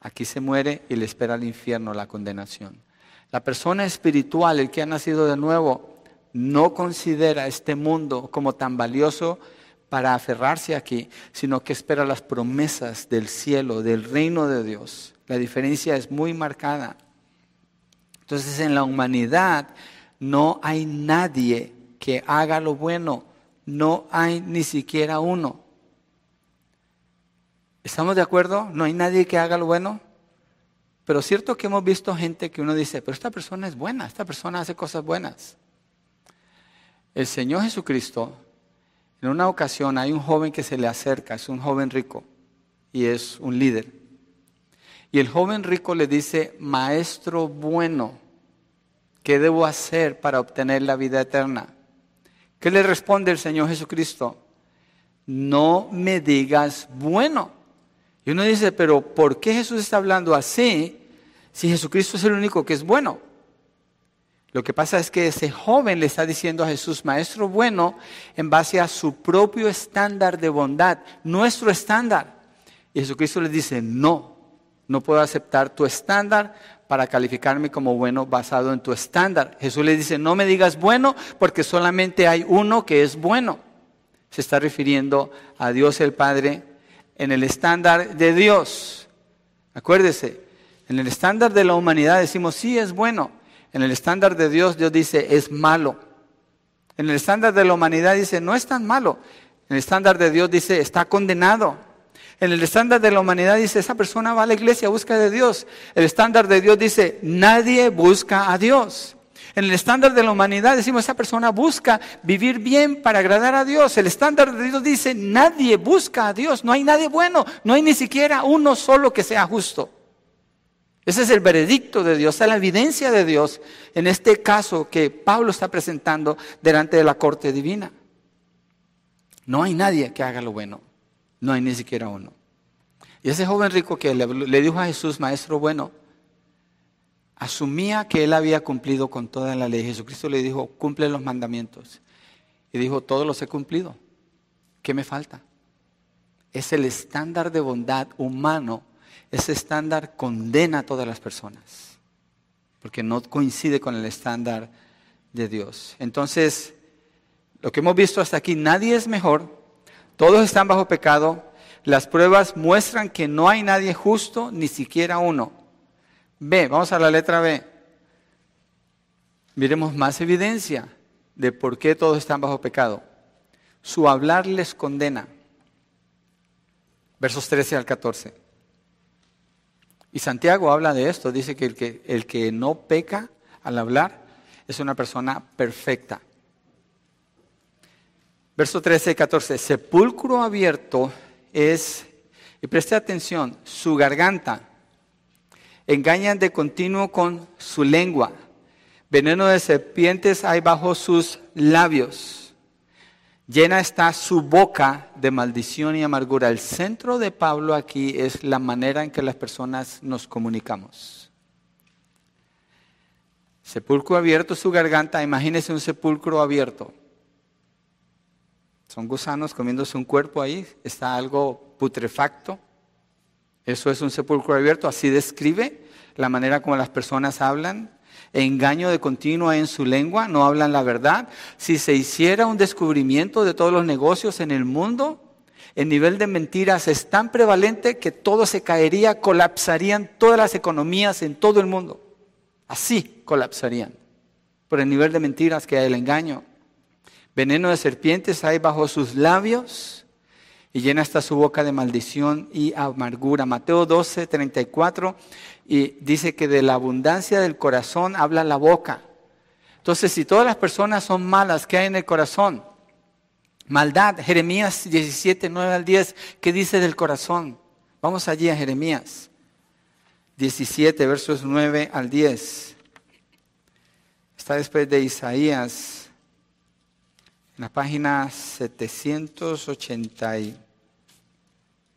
Speaker 1: aquí se muere y le espera al infierno la condenación. La persona espiritual, el que ha nacido de nuevo, no considera este mundo como tan valioso para aferrarse aquí, sino que espera las promesas del cielo, del reino de Dios. La diferencia es muy marcada. Entonces en la humanidad no hay nadie que haga lo bueno, no hay ni siquiera uno. ¿Estamos de acuerdo? ¿No hay nadie que haga lo bueno? Pero cierto que hemos visto gente que uno dice, pero esta persona es buena, esta persona hace cosas buenas. El Señor Jesucristo, en una ocasión hay un joven que se le acerca, es un joven rico y es un líder. Y el joven rico le dice, maestro bueno, ¿qué debo hacer para obtener la vida eterna? ¿Qué le responde el Señor Jesucristo? No me digas bueno y uno dice, pero ¿por qué Jesús está hablando así si Jesucristo es el único que es bueno? Lo que pasa es que ese joven le está diciendo a Jesús, maestro bueno, en base a su propio estándar de bondad, nuestro estándar. Y Jesucristo le dice, no, no puedo aceptar tu estándar para calificarme como bueno basado en tu estándar. Jesús le dice, no me digas bueno porque solamente hay uno que es bueno. Se está refiriendo a Dios el Padre en el estándar de Dios. Acuérdese, en el estándar de la humanidad decimos, sí, es bueno. En el estándar de Dios, Dios dice, es malo. En el estándar de la humanidad dice, no es tan malo. En el estándar de Dios dice, está condenado. En el estándar de la humanidad dice, esa persona va a la iglesia, busca de Dios. El estándar de Dios dice, nadie busca a Dios. En el estándar de la humanidad decimos, esa persona busca vivir bien para agradar a Dios. El estándar de Dios dice, nadie busca a Dios, no hay nadie bueno, no hay ni siquiera uno solo que sea justo. Ese es el veredicto de Dios, es la evidencia de Dios en este caso que Pablo está presentando delante de la corte divina. No hay nadie que haga lo bueno, no hay ni siquiera uno. Y ese joven rico que le, le dijo a Jesús, maestro bueno, asumía que él había cumplido con toda la ley. Jesucristo le dijo, cumple los mandamientos. Y dijo, todos los he cumplido. ¿Qué me falta? Es el estándar de bondad humano. Ese estándar condena a todas las personas. Porque no coincide con el estándar de Dios. Entonces, lo que hemos visto hasta aquí, nadie es mejor, todos están bajo pecado, las pruebas muestran que no hay nadie justo, ni siquiera uno. B, vamos a la letra B. Miremos más evidencia de por qué todos están bajo pecado. Su hablar les condena. Versos 13 al 14. Y Santiago habla de esto, dice que el que, el que no peca al hablar es una persona perfecta. Verso 13 y 14, sepulcro abierto es, y preste atención, su garganta. Engañan de continuo con su lengua. Veneno de serpientes hay bajo sus labios. Llena está su boca de maldición y amargura. El centro de Pablo aquí es la manera en que las personas nos comunicamos. Sepulcro abierto su garganta, imagínese un sepulcro abierto. Son gusanos comiéndose un cuerpo ahí, está algo putrefacto. Eso es un sepulcro abierto, así describe la manera como las personas hablan. Engaño de continuo en su lengua, no hablan la verdad. Si se hiciera un descubrimiento de todos los negocios en el mundo, el nivel de mentiras es tan prevalente que todo se caería, colapsarían todas las economías en todo el mundo. Así colapsarían por el nivel de mentiras que hay el engaño. Veneno de serpientes hay bajo sus labios y llena hasta su boca de maldición y amargura. Mateo 12, 34, y dice que de la abundancia del corazón habla la boca. Entonces, si todas las personas son malas, ¿qué hay en el corazón? Maldad. Jeremías 17, 9 al 10, ¿qué dice del corazón? Vamos allí a Jeremías 17, versos 9 al 10. Está después de Isaías, en la página 780.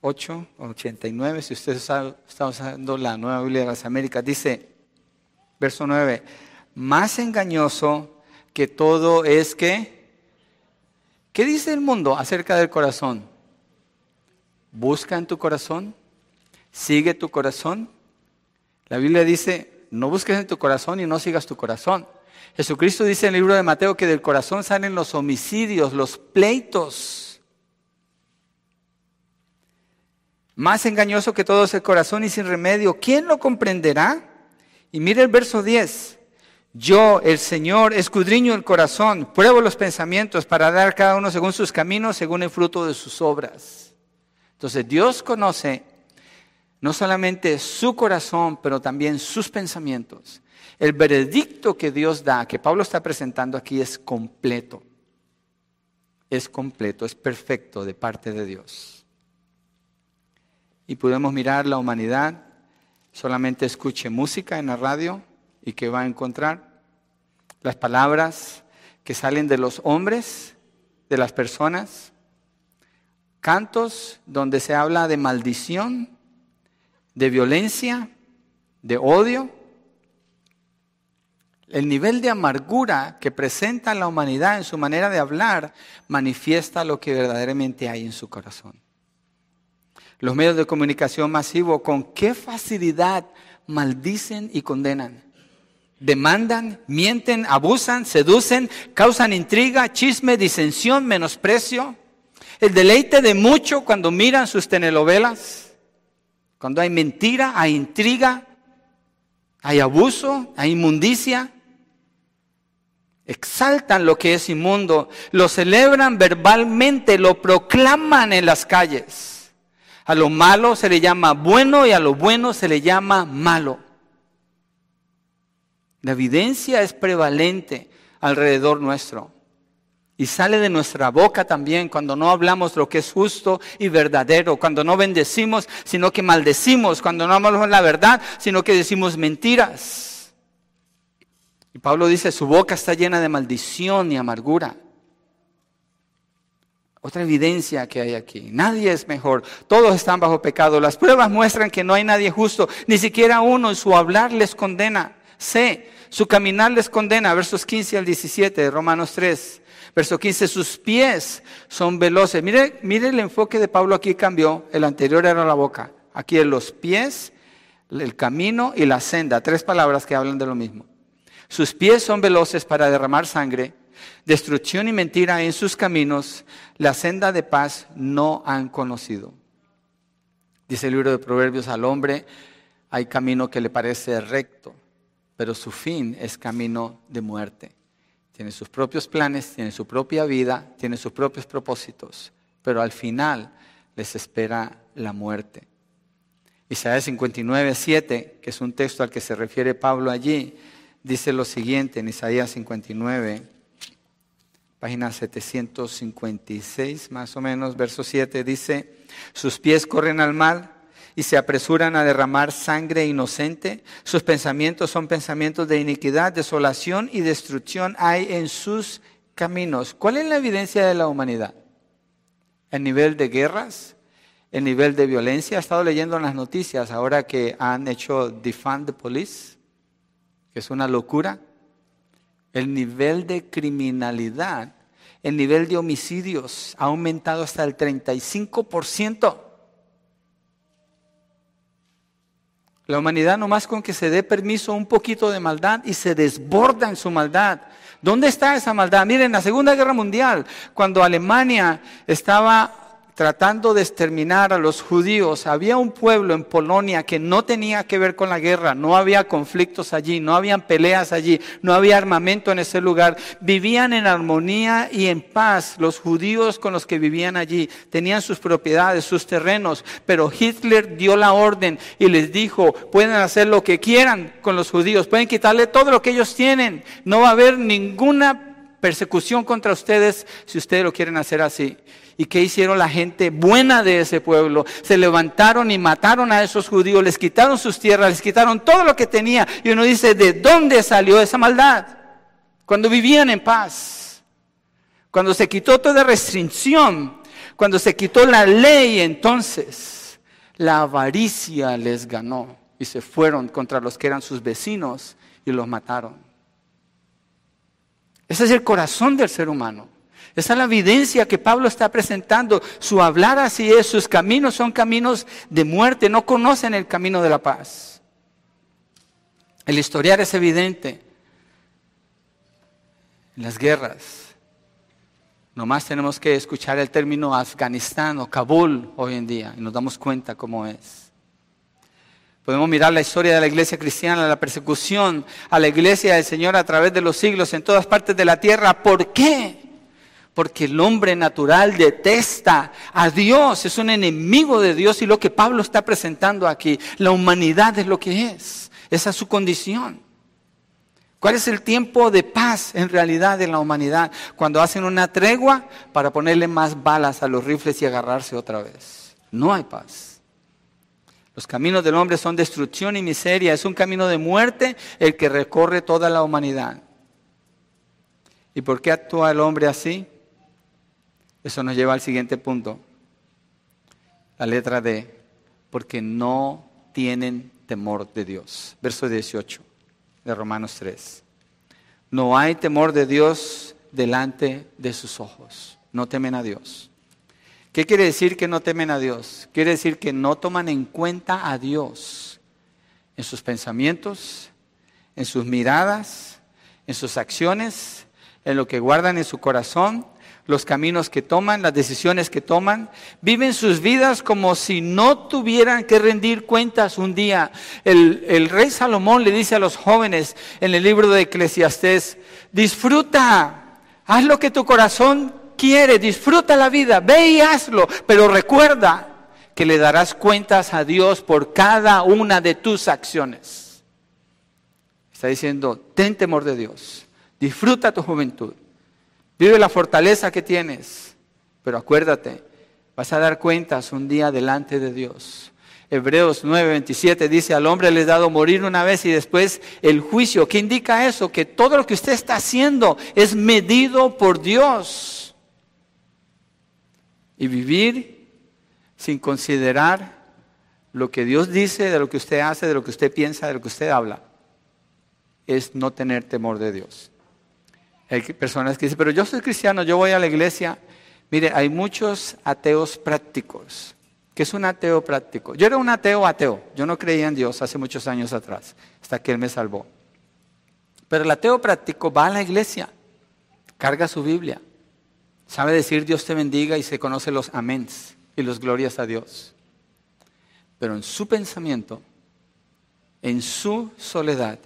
Speaker 1: 8, 89, si usted está usando la Nueva Biblia de las Américas, dice, verso 9, más engañoso que todo es que, ¿qué dice el mundo acerca del corazón? Busca en tu corazón, sigue tu corazón. La Biblia dice, no busques en tu corazón y no sigas tu corazón. Jesucristo dice en el libro de Mateo que del corazón salen los homicidios, los pleitos Más engañoso que todo es el corazón y sin remedio. ¿Quién lo comprenderá? Y mire el verso 10. Yo, el Señor, escudriño el corazón, pruebo los pensamientos para dar cada uno según sus caminos, según el fruto de sus obras. Entonces Dios conoce no solamente su corazón, pero también sus pensamientos. El veredicto que Dios da, que Pablo está presentando aquí, es completo. Es completo, es perfecto de parte de Dios. Y podemos mirar la humanidad, solamente escuche música en la radio y que va a encontrar las palabras que salen de los hombres, de las personas, cantos donde se habla de maldición, de violencia, de odio, el nivel de amargura que presenta la humanidad en su manera de hablar manifiesta lo que verdaderamente hay en su corazón. Los medios de comunicación masivo con qué facilidad maldicen y condenan. Demandan, mienten, abusan, seducen, causan intriga, chisme, disensión, menosprecio. El deleite de mucho cuando miran sus telenovelas. Cuando hay mentira, hay intriga, hay abuso, hay inmundicia exaltan lo que es inmundo, lo celebran verbalmente, lo proclaman en las calles. A lo malo se le llama bueno y a lo bueno se le llama malo. La evidencia es prevalente alrededor nuestro. Y sale de nuestra boca también cuando no hablamos lo que es justo y verdadero, cuando no bendecimos, sino que maldecimos, cuando no hablamos la verdad, sino que decimos mentiras. Y Pablo dice, su boca está llena de maldición y amargura. Otra evidencia que hay aquí. Nadie es mejor. Todos están bajo pecado. Las pruebas muestran que no hay nadie justo. Ni siquiera uno su hablar les condena. C. Su caminar les condena. Versos 15 al 17 de Romanos 3. Verso 15. Sus pies son veloces. Mire, mire el enfoque de Pablo aquí cambió. El anterior era la boca. Aquí los pies, el camino y la senda. Tres palabras que hablan de lo mismo. Sus pies son veloces para derramar sangre, destrucción y mentira en sus caminos, la senda de paz no han conocido. Dice el libro de Proverbios al hombre, hay camino que le parece recto, pero su fin es camino de muerte. Tiene sus propios planes, tiene su propia vida, tiene sus propios propósitos, pero al final les espera la muerte. Isaías 59, 7, que es un texto al que se refiere Pablo allí, dice lo siguiente en Isaías 59, página 756 más o menos, verso 7, dice, sus pies corren al mal y se apresuran a derramar sangre inocente, sus pensamientos son pensamientos de iniquidad, desolación y destrucción hay en sus caminos. ¿Cuál es la evidencia de la humanidad? ¿El nivel de guerras? el nivel de violencia. He estado leyendo en las noticias ahora que han hecho Defund the Police, que es una locura. El nivel de criminalidad, el nivel de homicidios ha aumentado hasta el 35%. La humanidad nomás con que se dé permiso un poquito de maldad y se desborda en su maldad. ¿Dónde está esa maldad? Miren, en la Segunda Guerra Mundial, cuando Alemania estaba tratando de exterminar a los judíos. Había un pueblo en Polonia que no tenía que ver con la guerra, no había conflictos allí, no habían peleas allí, no había armamento en ese lugar. Vivían en armonía y en paz los judíos con los que vivían allí. Tenían sus propiedades, sus terrenos, pero Hitler dio la orden y les dijo, pueden hacer lo que quieran con los judíos, pueden quitarle todo lo que ellos tienen, no va a haber ninguna persecución contra ustedes si ustedes lo quieren hacer así. ¿Y qué hicieron la gente buena de ese pueblo? Se levantaron y mataron a esos judíos, les quitaron sus tierras, les quitaron todo lo que tenía. Y uno dice, ¿de dónde salió esa maldad? Cuando vivían en paz, cuando se quitó toda restricción, cuando se quitó la ley, entonces la avaricia les ganó y se fueron contra los que eran sus vecinos y los mataron. Ese es el corazón del ser humano. Esa es la evidencia que Pablo está presentando. Su hablar así es, sus caminos son caminos de muerte, no conocen el camino de la paz. El historial es evidente. En las guerras, nomás tenemos que escuchar el término Afganistán o Kabul hoy en día y nos damos cuenta cómo es. Podemos mirar la historia de la iglesia cristiana, la persecución a la iglesia del Señor a través de los siglos en todas partes de la tierra. ¿Por qué? Porque el hombre natural detesta a Dios, es un enemigo de Dios y lo que Pablo está presentando aquí, la humanidad es lo que es, esa es su condición. ¿Cuál es el tiempo de paz en realidad en la humanidad? Cuando hacen una tregua para ponerle más balas a los rifles y agarrarse otra vez. No hay paz. Los caminos del hombre son destrucción y miseria. Es un camino de muerte el que recorre toda la humanidad. ¿Y por qué actúa el hombre así? Eso nos lleva al siguiente punto, la letra D, porque no tienen temor de Dios. Verso 18 de Romanos 3. No hay temor de Dios delante de sus ojos. No temen a Dios. ¿Qué quiere decir que no temen a Dios? Quiere decir que no toman en cuenta a Dios en sus pensamientos, en sus miradas, en sus acciones, en lo que guardan en su corazón los caminos que toman, las decisiones que toman. Viven sus vidas como si no tuvieran que rendir cuentas un día. El, rey Salomón le dice a los jóvenes en el libro de Eclesiastés, disfruta, haz lo que tu corazón quiere, disfruta la vida, ve y hazlo, pero recuerda que le darás cuentas a Dios por cada una de tus acciones. Está diciendo, ten temor de Dios, disfruta tu juventud. Vive la fortaleza que tienes, pero acuérdate, vas a dar cuentas un día delante de Dios. Hebreos 9:27 dice, al hombre le he dado morir una vez y después el juicio. ¿Qué indica eso? Que todo lo que usted está haciendo es medido por Dios. Y vivir sin considerar lo que Dios dice, de lo que usted hace, de lo que usted piensa, de lo que usted habla, es no tener temor de Dios. Hay personas que dicen, pero yo soy cristiano, yo voy a la iglesia. Mire, hay muchos ateos prácticos. ¿Qué es un ateo práctico? Yo era un ateo ateo. Yo no creía en Dios hace muchos años atrás, hasta que Él me salvó. Pero el ateo práctico va a la iglesia, carga su Biblia, sabe decir Dios te bendiga y se conoce los améns y los glorias a Dios. Pero en su pensamiento, en su soledad,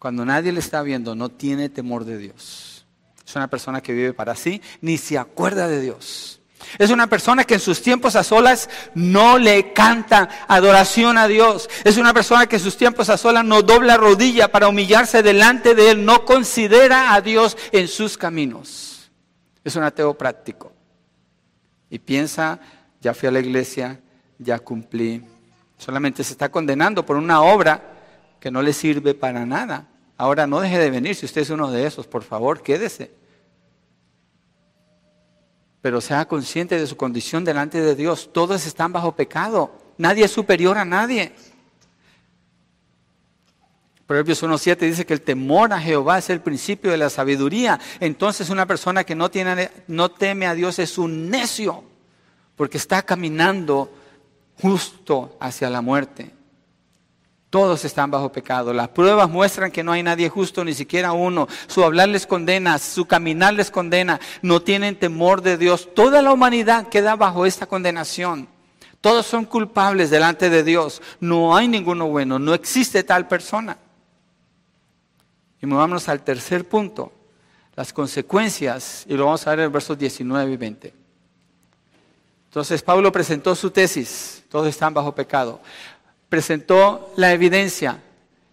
Speaker 1: cuando nadie le está viendo, no tiene temor de Dios. Es una persona que vive para sí, ni se acuerda de Dios. Es una persona que en sus tiempos a solas no le canta adoración a Dios. Es una persona que en sus tiempos a solas no dobla rodilla para humillarse delante de Él, no considera a Dios en sus caminos. Es un ateo práctico. Y piensa, ya fui a la iglesia, ya cumplí. Solamente se está condenando por una obra que no le sirve para nada. Ahora no deje de venir, si usted es uno de esos, por favor, quédese pero sea consciente de su condición delante de Dios. Todos están bajo pecado. Nadie es superior a nadie. Proverbios 1.7 dice que el temor a Jehová es el principio de la sabiduría. Entonces una persona que no, tiene, no teme a Dios es un necio, porque está caminando justo hacia la muerte. Todos están bajo pecado. Las pruebas muestran que no hay nadie justo, ni siquiera uno. Su hablar les condena, su caminar les condena. No tienen temor de Dios. Toda la humanidad queda bajo esta condenación. Todos son culpables delante de Dios. No hay ninguno bueno. No existe tal persona. Y movámonos al tercer punto. Las consecuencias, y lo vamos a ver en versos 19 y 20. Entonces Pablo presentó su tesis. Todos están bajo pecado presentó la evidencia,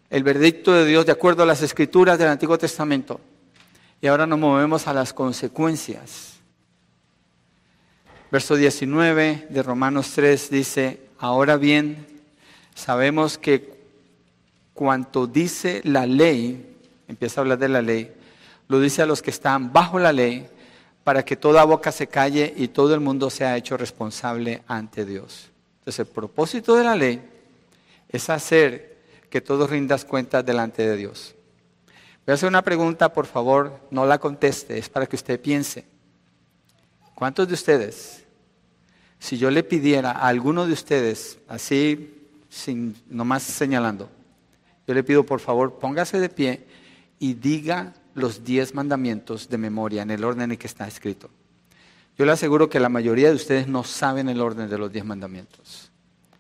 Speaker 1: el veredicto de Dios de acuerdo a las escrituras del Antiguo Testamento. Y ahora nos movemos a las consecuencias. Verso 19 de Romanos 3 dice, ahora bien, sabemos que cuanto dice la ley, empieza a hablar de la ley, lo dice a los que están bajo la ley, para que toda boca se calle y todo el mundo sea hecho responsable ante Dios. Entonces el propósito de la ley es hacer que todos rindas cuentas delante de Dios. Voy a hacer una pregunta, por favor, no la conteste, es para que usted piense. ¿Cuántos de ustedes, si yo le pidiera a alguno de ustedes, así, sin nomás señalando, yo le pido por favor, póngase de pie y diga los diez mandamientos de memoria en el orden en que está escrito. Yo le aseguro que la mayoría de ustedes no saben el orden de los diez mandamientos.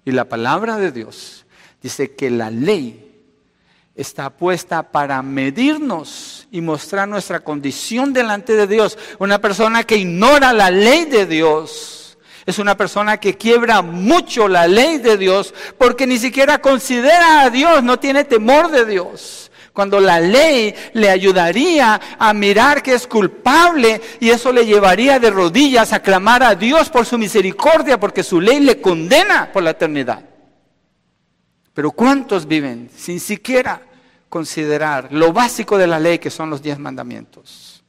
Speaker 1: Y la palabra de Dios dice que la ley está puesta para medirnos y mostrar nuestra condición delante de Dios. Una persona que ignora la ley de Dios es una persona que quiebra mucho la ley de Dios porque ni siquiera considera a Dios, no tiene temor de Dios. Cuando la ley le ayudaría a mirar que es culpable y eso le llevaría de rodillas a clamar a Dios por su misericordia porque su ley le condena por la eternidad. Pero ¿cuántos viven sin siquiera considerar lo básico de la ley que son los diez mandamientos?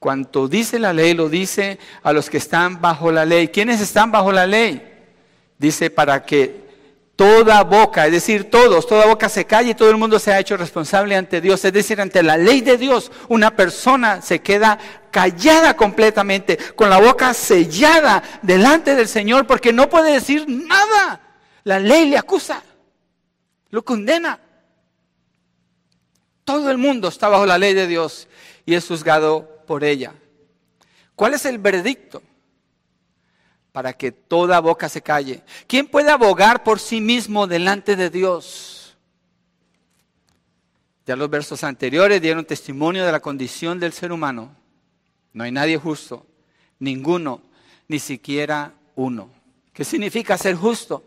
Speaker 1: Cuanto dice la ley, lo dice a los que están bajo la ley. ¿Quiénes están bajo la ley? Dice para que toda boca, es decir, todos, toda boca se calle y todo el mundo se ha hecho responsable ante Dios. Es decir, ante la ley de Dios, una persona se queda callada completamente, con la boca sellada delante del Señor, porque no puede decir nada. La ley le acusa, lo condena. Todo el mundo está bajo la ley de Dios y es juzgado por ella. ¿Cuál es el veredicto? Para que toda boca se calle. ¿Quién puede abogar por sí mismo delante de Dios? Ya los versos anteriores dieron testimonio de la condición del ser humano. No hay nadie justo, ninguno, ni siquiera uno. ¿Qué significa ser justo?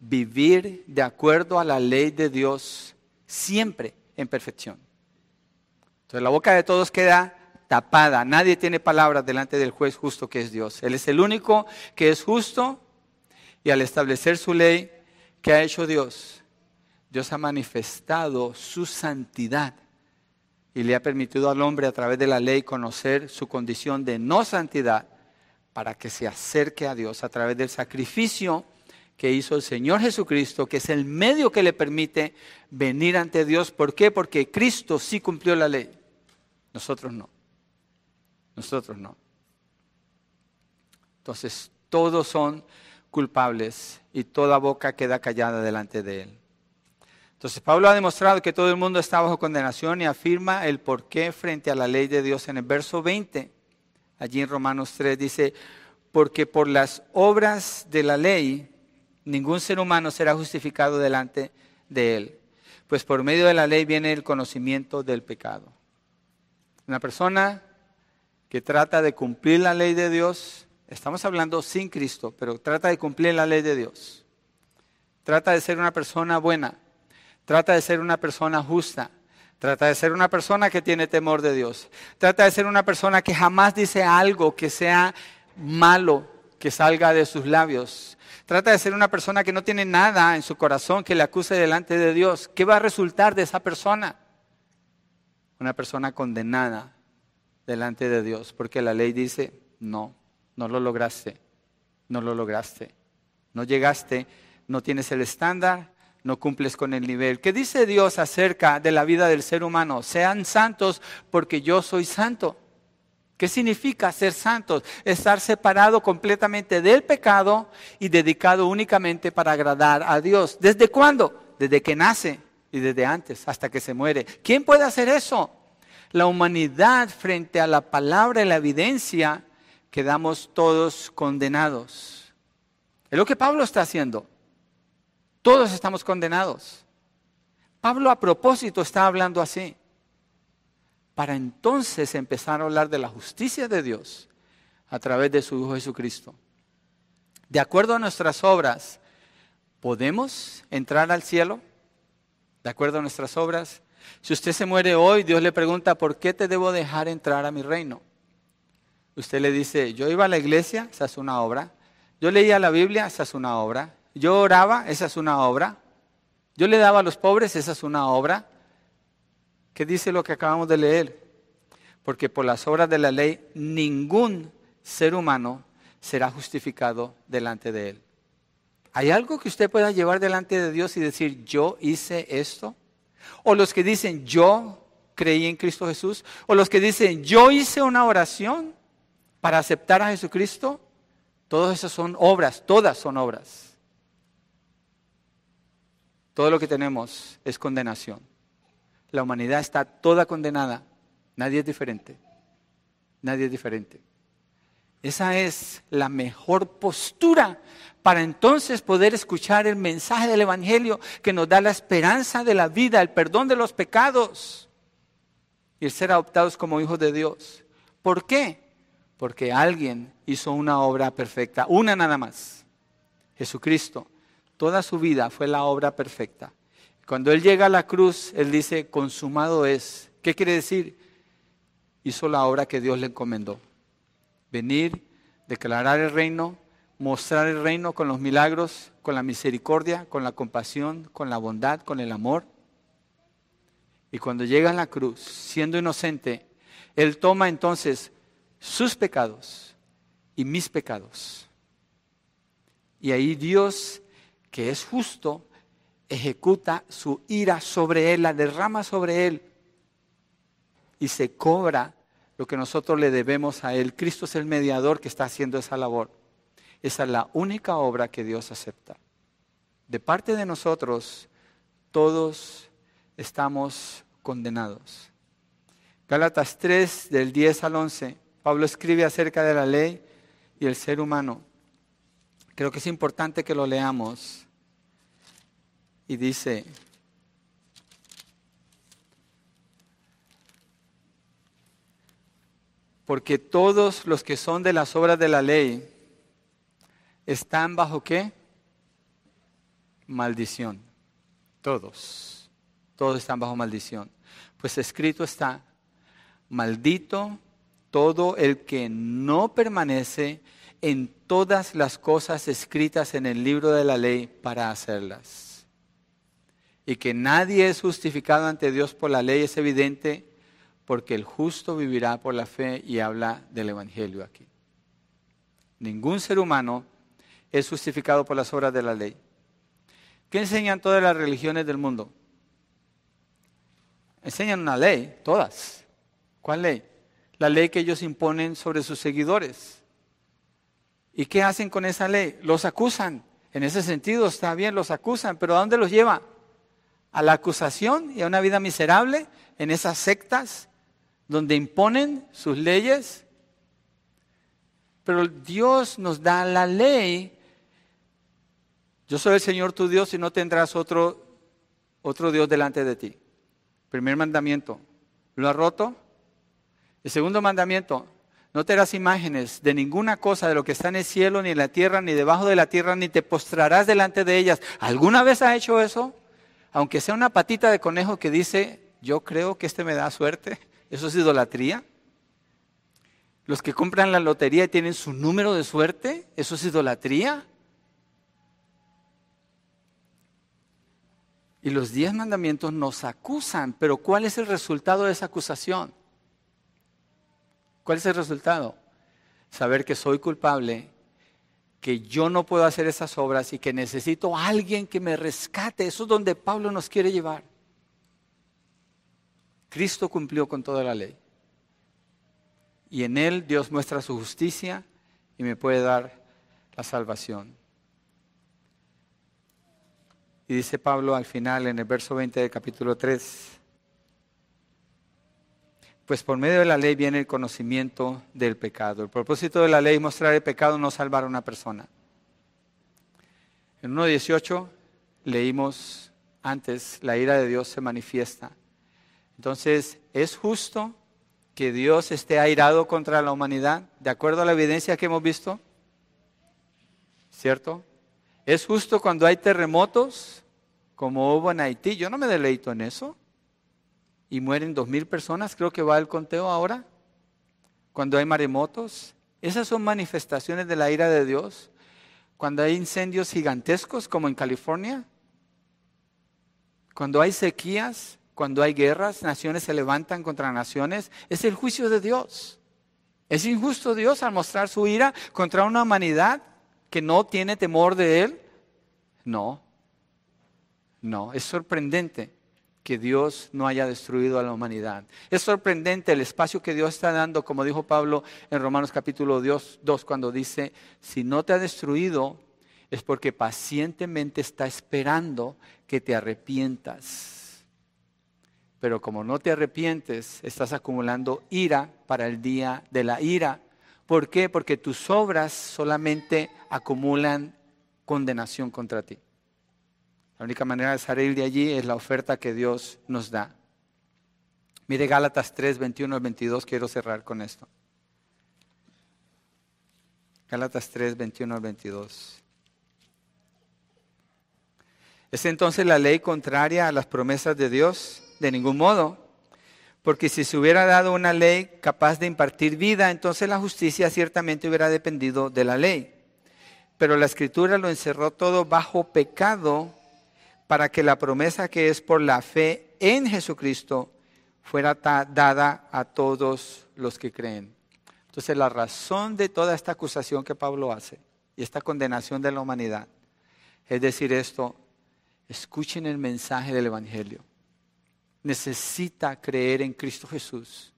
Speaker 1: Vivir de acuerdo a la ley de Dios siempre en perfección. Entonces la boca de todos queda tapada, nadie tiene palabras delante del juez justo que es Dios. Él es el único que es justo y al establecer su ley que ha hecho Dios, Dios ha manifestado su santidad y le ha permitido al hombre a través de la ley conocer su condición de no santidad para que se acerque a Dios a través del sacrificio que hizo el Señor Jesucristo, que es el medio que le permite venir ante Dios. ¿Por qué? Porque Cristo sí cumplió la ley. Nosotros no. Nosotros no. Entonces, todos son culpables y toda boca queda callada delante de Él. Entonces Pablo ha demostrado que todo el mundo está bajo condenación y afirma el porqué frente a la ley de Dios en el verso 20. Allí en Romanos 3 dice, porque por las obras de la ley ningún ser humano será justificado delante de él, pues por medio de la ley viene el conocimiento del pecado. Una persona que trata de cumplir la ley de Dios, estamos hablando sin Cristo, pero trata de cumplir la ley de Dios. Trata de ser una persona buena, trata de ser una persona justa, trata de ser una persona que tiene temor de Dios, trata de ser una persona que jamás dice algo que sea malo que salga de sus labios. Trata de ser una persona que no tiene nada en su corazón que le acuse delante de Dios. ¿Qué va a resultar de esa persona? Una persona condenada delante de Dios, porque la ley dice, no, no lo lograste, no lo lograste, no llegaste, no tienes el estándar, no cumples con el nivel. ¿Qué dice Dios acerca de la vida del ser humano? Sean santos porque yo soy santo. ¿Qué significa ser santos? Estar separado completamente del pecado y dedicado únicamente para agradar a Dios. ¿Desde cuándo? Desde que nace y desde antes, hasta que se muere. ¿Quién puede hacer eso? La humanidad frente a la palabra y la evidencia quedamos todos condenados. Es lo que Pablo está haciendo. Todos estamos condenados. Pablo a propósito está hablando así para entonces empezar a hablar de la justicia de Dios a través de su Hijo Jesucristo. De acuerdo a nuestras obras, ¿podemos entrar al cielo? De acuerdo a nuestras obras. Si usted se muere hoy, Dios le pregunta, ¿por qué te debo dejar entrar a mi reino? Usted le dice, yo iba a la iglesia, esa es una obra. Yo leía la Biblia, esa es una obra. Yo oraba, esa es una obra. Yo le daba a los pobres, esa es una obra. ¿Qué dice lo que acabamos de leer? Porque por las obras de la ley ningún ser humano será justificado delante de él. ¿Hay algo que usted pueda llevar delante de Dios y decir, yo hice esto? O los que dicen, yo creí en Cristo Jesús. O los que dicen, yo hice una oración para aceptar a Jesucristo. Todas esas son obras, todas son obras. Todo lo que tenemos es condenación. La humanidad está toda condenada. Nadie es diferente. Nadie es diferente. Esa es la mejor postura para entonces poder escuchar el mensaje del Evangelio que nos da la esperanza de la vida, el perdón de los pecados y el ser adoptados como hijos de Dios. ¿Por qué? Porque alguien hizo una obra perfecta, una nada más. Jesucristo, toda su vida fue la obra perfecta. Cuando Él llega a la cruz, Él dice, consumado es. ¿Qué quiere decir? Hizo la obra que Dios le encomendó. Venir, declarar el reino, mostrar el reino con los milagros, con la misericordia, con la compasión, con la bondad, con el amor. Y cuando llega a la cruz, siendo inocente, Él toma entonces sus pecados y mis pecados. Y ahí Dios, que es justo, ejecuta su ira sobre él, la derrama sobre él y se cobra lo que nosotros le debemos a él. Cristo es el mediador que está haciendo esa labor. Esa es la única obra que Dios acepta. De parte de nosotros, todos estamos condenados. Gálatas 3, del 10 al 11, Pablo escribe acerca de la ley y el ser humano. Creo que es importante que lo leamos y dice, porque todos los que son de las obras de la ley están bajo qué? Maldición. Todos. Todos están bajo maldición. Pues escrito está, maldito todo el que no permanece en todas las cosas escritas en el libro de la ley para hacerlas y que nadie es justificado ante Dios por la ley es evidente porque el justo vivirá por la fe y habla del Evangelio aquí. Ningún ser humano es justificado por las obras de la ley. ¿Qué enseñan todas las religiones del mundo? Enseñan una ley, todas. ¿Cuál ley? La ley que ellos imponen sobre sus seguidores. ¿Y qué hacen con esa ley? Los acusan. En ese sentido está bien, los acusan, pero ¿a dónde los lleva? A la acusación y a una vida miserable en esas sectas donde imponen sus leyes. Pero Dios nos da la ley. Yo soy el Señor tu Dios y no tendrás otro, otro Dios delante de ti. Primer mandamiento. ¿Lo ha roto? El segundo mandamiento. No te harás imágenes de ninguna cosa de lo que está en el cielo, ni en la tierra, ni debajo de la tierra, ni te postrarás delante de ellas. ¿Alguna vez ha hecho eso? Aunque sea una patita de conejo que dice, yo creo que este me da suerte. ¿Eso es idolatría? Los que compran la lotería y tienen su número de suerte, ¿eso es idolatría? Y los diez mandamientos nos acusan, pero ¿cuál es el resultado de esa acusación? ¿Cuál es el resultado? Saber que soy culpable, que yo no puedo hacer esas obras y que necesito a alguien que me rescate. Eso es donde Pablo nos quiere llevar. Cristo cumplió con toda la ley. Y en Él Dios muestra su justicia y me puede dar la salvación. Y dice Pablo al final en el verso 20 del capítulo 3, pues por medio de la ley viene el conocimiento del pecado. El propósito de la ley es mostrar el pecado, no salvar a una persona. En 1.18 leímos antes, la ira de Dios se manifiesta entonces, ¿es justo que Dios esté airado contra la humanidad, de acuerdo a la evidencia que hemos visto? ¿Cierto? ¿Es justo cuando hay terremotos, como hubo en Haití? Yo no me deleito en eso. Y mueren dos mil personas, creo que va el conteo ahora. Cuando hay maremotos, esas son manifestaciones de la ira de Dios. Cuando hay incendios gigantescos, como en California. Cuando hay sequías, cuando hay guerras, naciones se levantan contra naciones, es el juicio de Dios. ¿Es injusto Dios al mostrar su ira contra una humanidad que no tiene temor de Él? No, no, es sorprendente que Dios no haya destruido a la humanidad. Es sorprendente el espacio que Dios está dando, como dijo Pablo en Romanos capítulo 2, cuando dice, si no te ha destruido, es porque pacientemente está esperando que te arrepientas pero como no te arrepientes, estás acumulando ira para el día de la ira. ¿Por qué? Porque tus obras solamente acumulan condenación contra ti. La única manera de salir de allí es la oferta que Dios nos da. Mire Gálatas 3, 21 al 22, quiero cerrar con esto. Gálatas 3, 21 al 22. ¿Es entonces la ley contraria a las promesas de Dios? de ningún modo. Porque si se hubiera dado una ley capaz de impartir vida, entonces la justicia ciertamente hubiera dependido de la ley. Pero la escritura lo encerró todo bajo pecado para que la promesa que es por la fe en Jesucristo fuera dada a todos los que creen. Entonces la razón de toda esta acusación que Pablo hace y esta condenación de la humanidad es decir esto, escuchen el mensaje del Evangelio necesita creer en Cristo Jesús.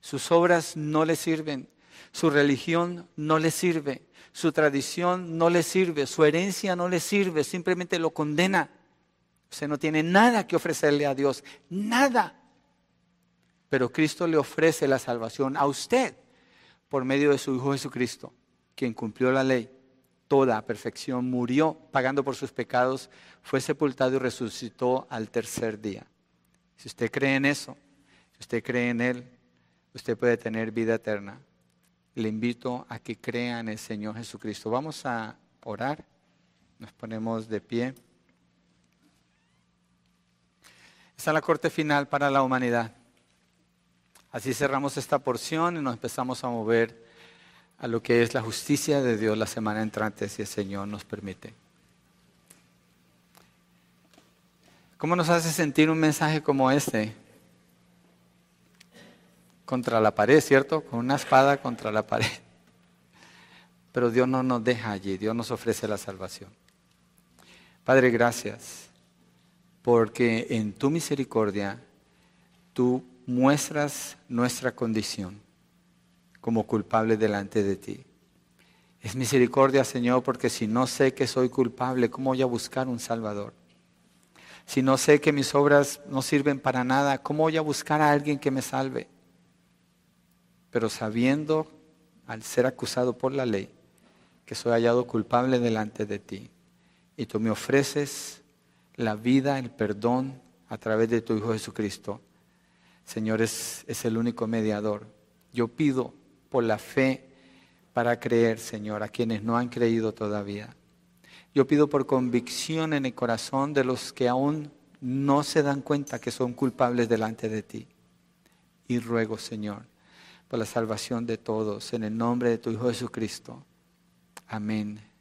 Speaker 1: Sus obras no le sirven, su religión no le sirve, su tradición no le sirve, su herencia no le sirve, simplemente lo condena. Usted no tiene nada que ofrecerle a Dios, nada. Pero Cristo le ofrece la salvación a usted por medio de su Hijo Jesucristo, quien cumplió la ley toda a perfección, murió pagando por sus pecados, fue sepultado y resucitó al tercer día. Si usted cree en eso, si usted cree en Él, usted puede tener vida eterna. Le invito a que crea en el Señor Jesucristo. Vamos a orar. Nos ponemos de pie. Esta es la corte final para la humanidad. Así cerramos esta porción y nos empezamos a mover a lo que es la justicia de Dios la semana entrante, si el Señor nos permite. ¿Cómo nos hace sentir un mensaje como este? Contra la pared, ¿cierto? Con una espada contra la pared. Pero Dios no nos deja allí, Dios nos ofrece la salvación. Padre, gracias, porque en tu misericordia tú muestras nuestra condición como culpable delante de ti. Es misericordia, Señor, porque si no sé que soy culpable, ¿cómo voy a buscar un Salvador? Si no sé que mis obras no sirven para nada, ¿cómo voy a buscar a alguien que me salve? Pero sabiendo, al ser acusado por la ley, que soy hallado culpable delante de ti, y tú me ofreces la vida, el perdón a través de tu Hijo Jesucristo, Señor es, es el único mediador. Yo pido por la fe para creer, Señor, a quienes no han creído todavía. Yo pido por convicción en el corazón de los que aún no se dan cuenta que son culpables delante de ti. Y ruego, Señor, por la salvación de todos, en el nombre de tu Hijo Jesucristo. Amén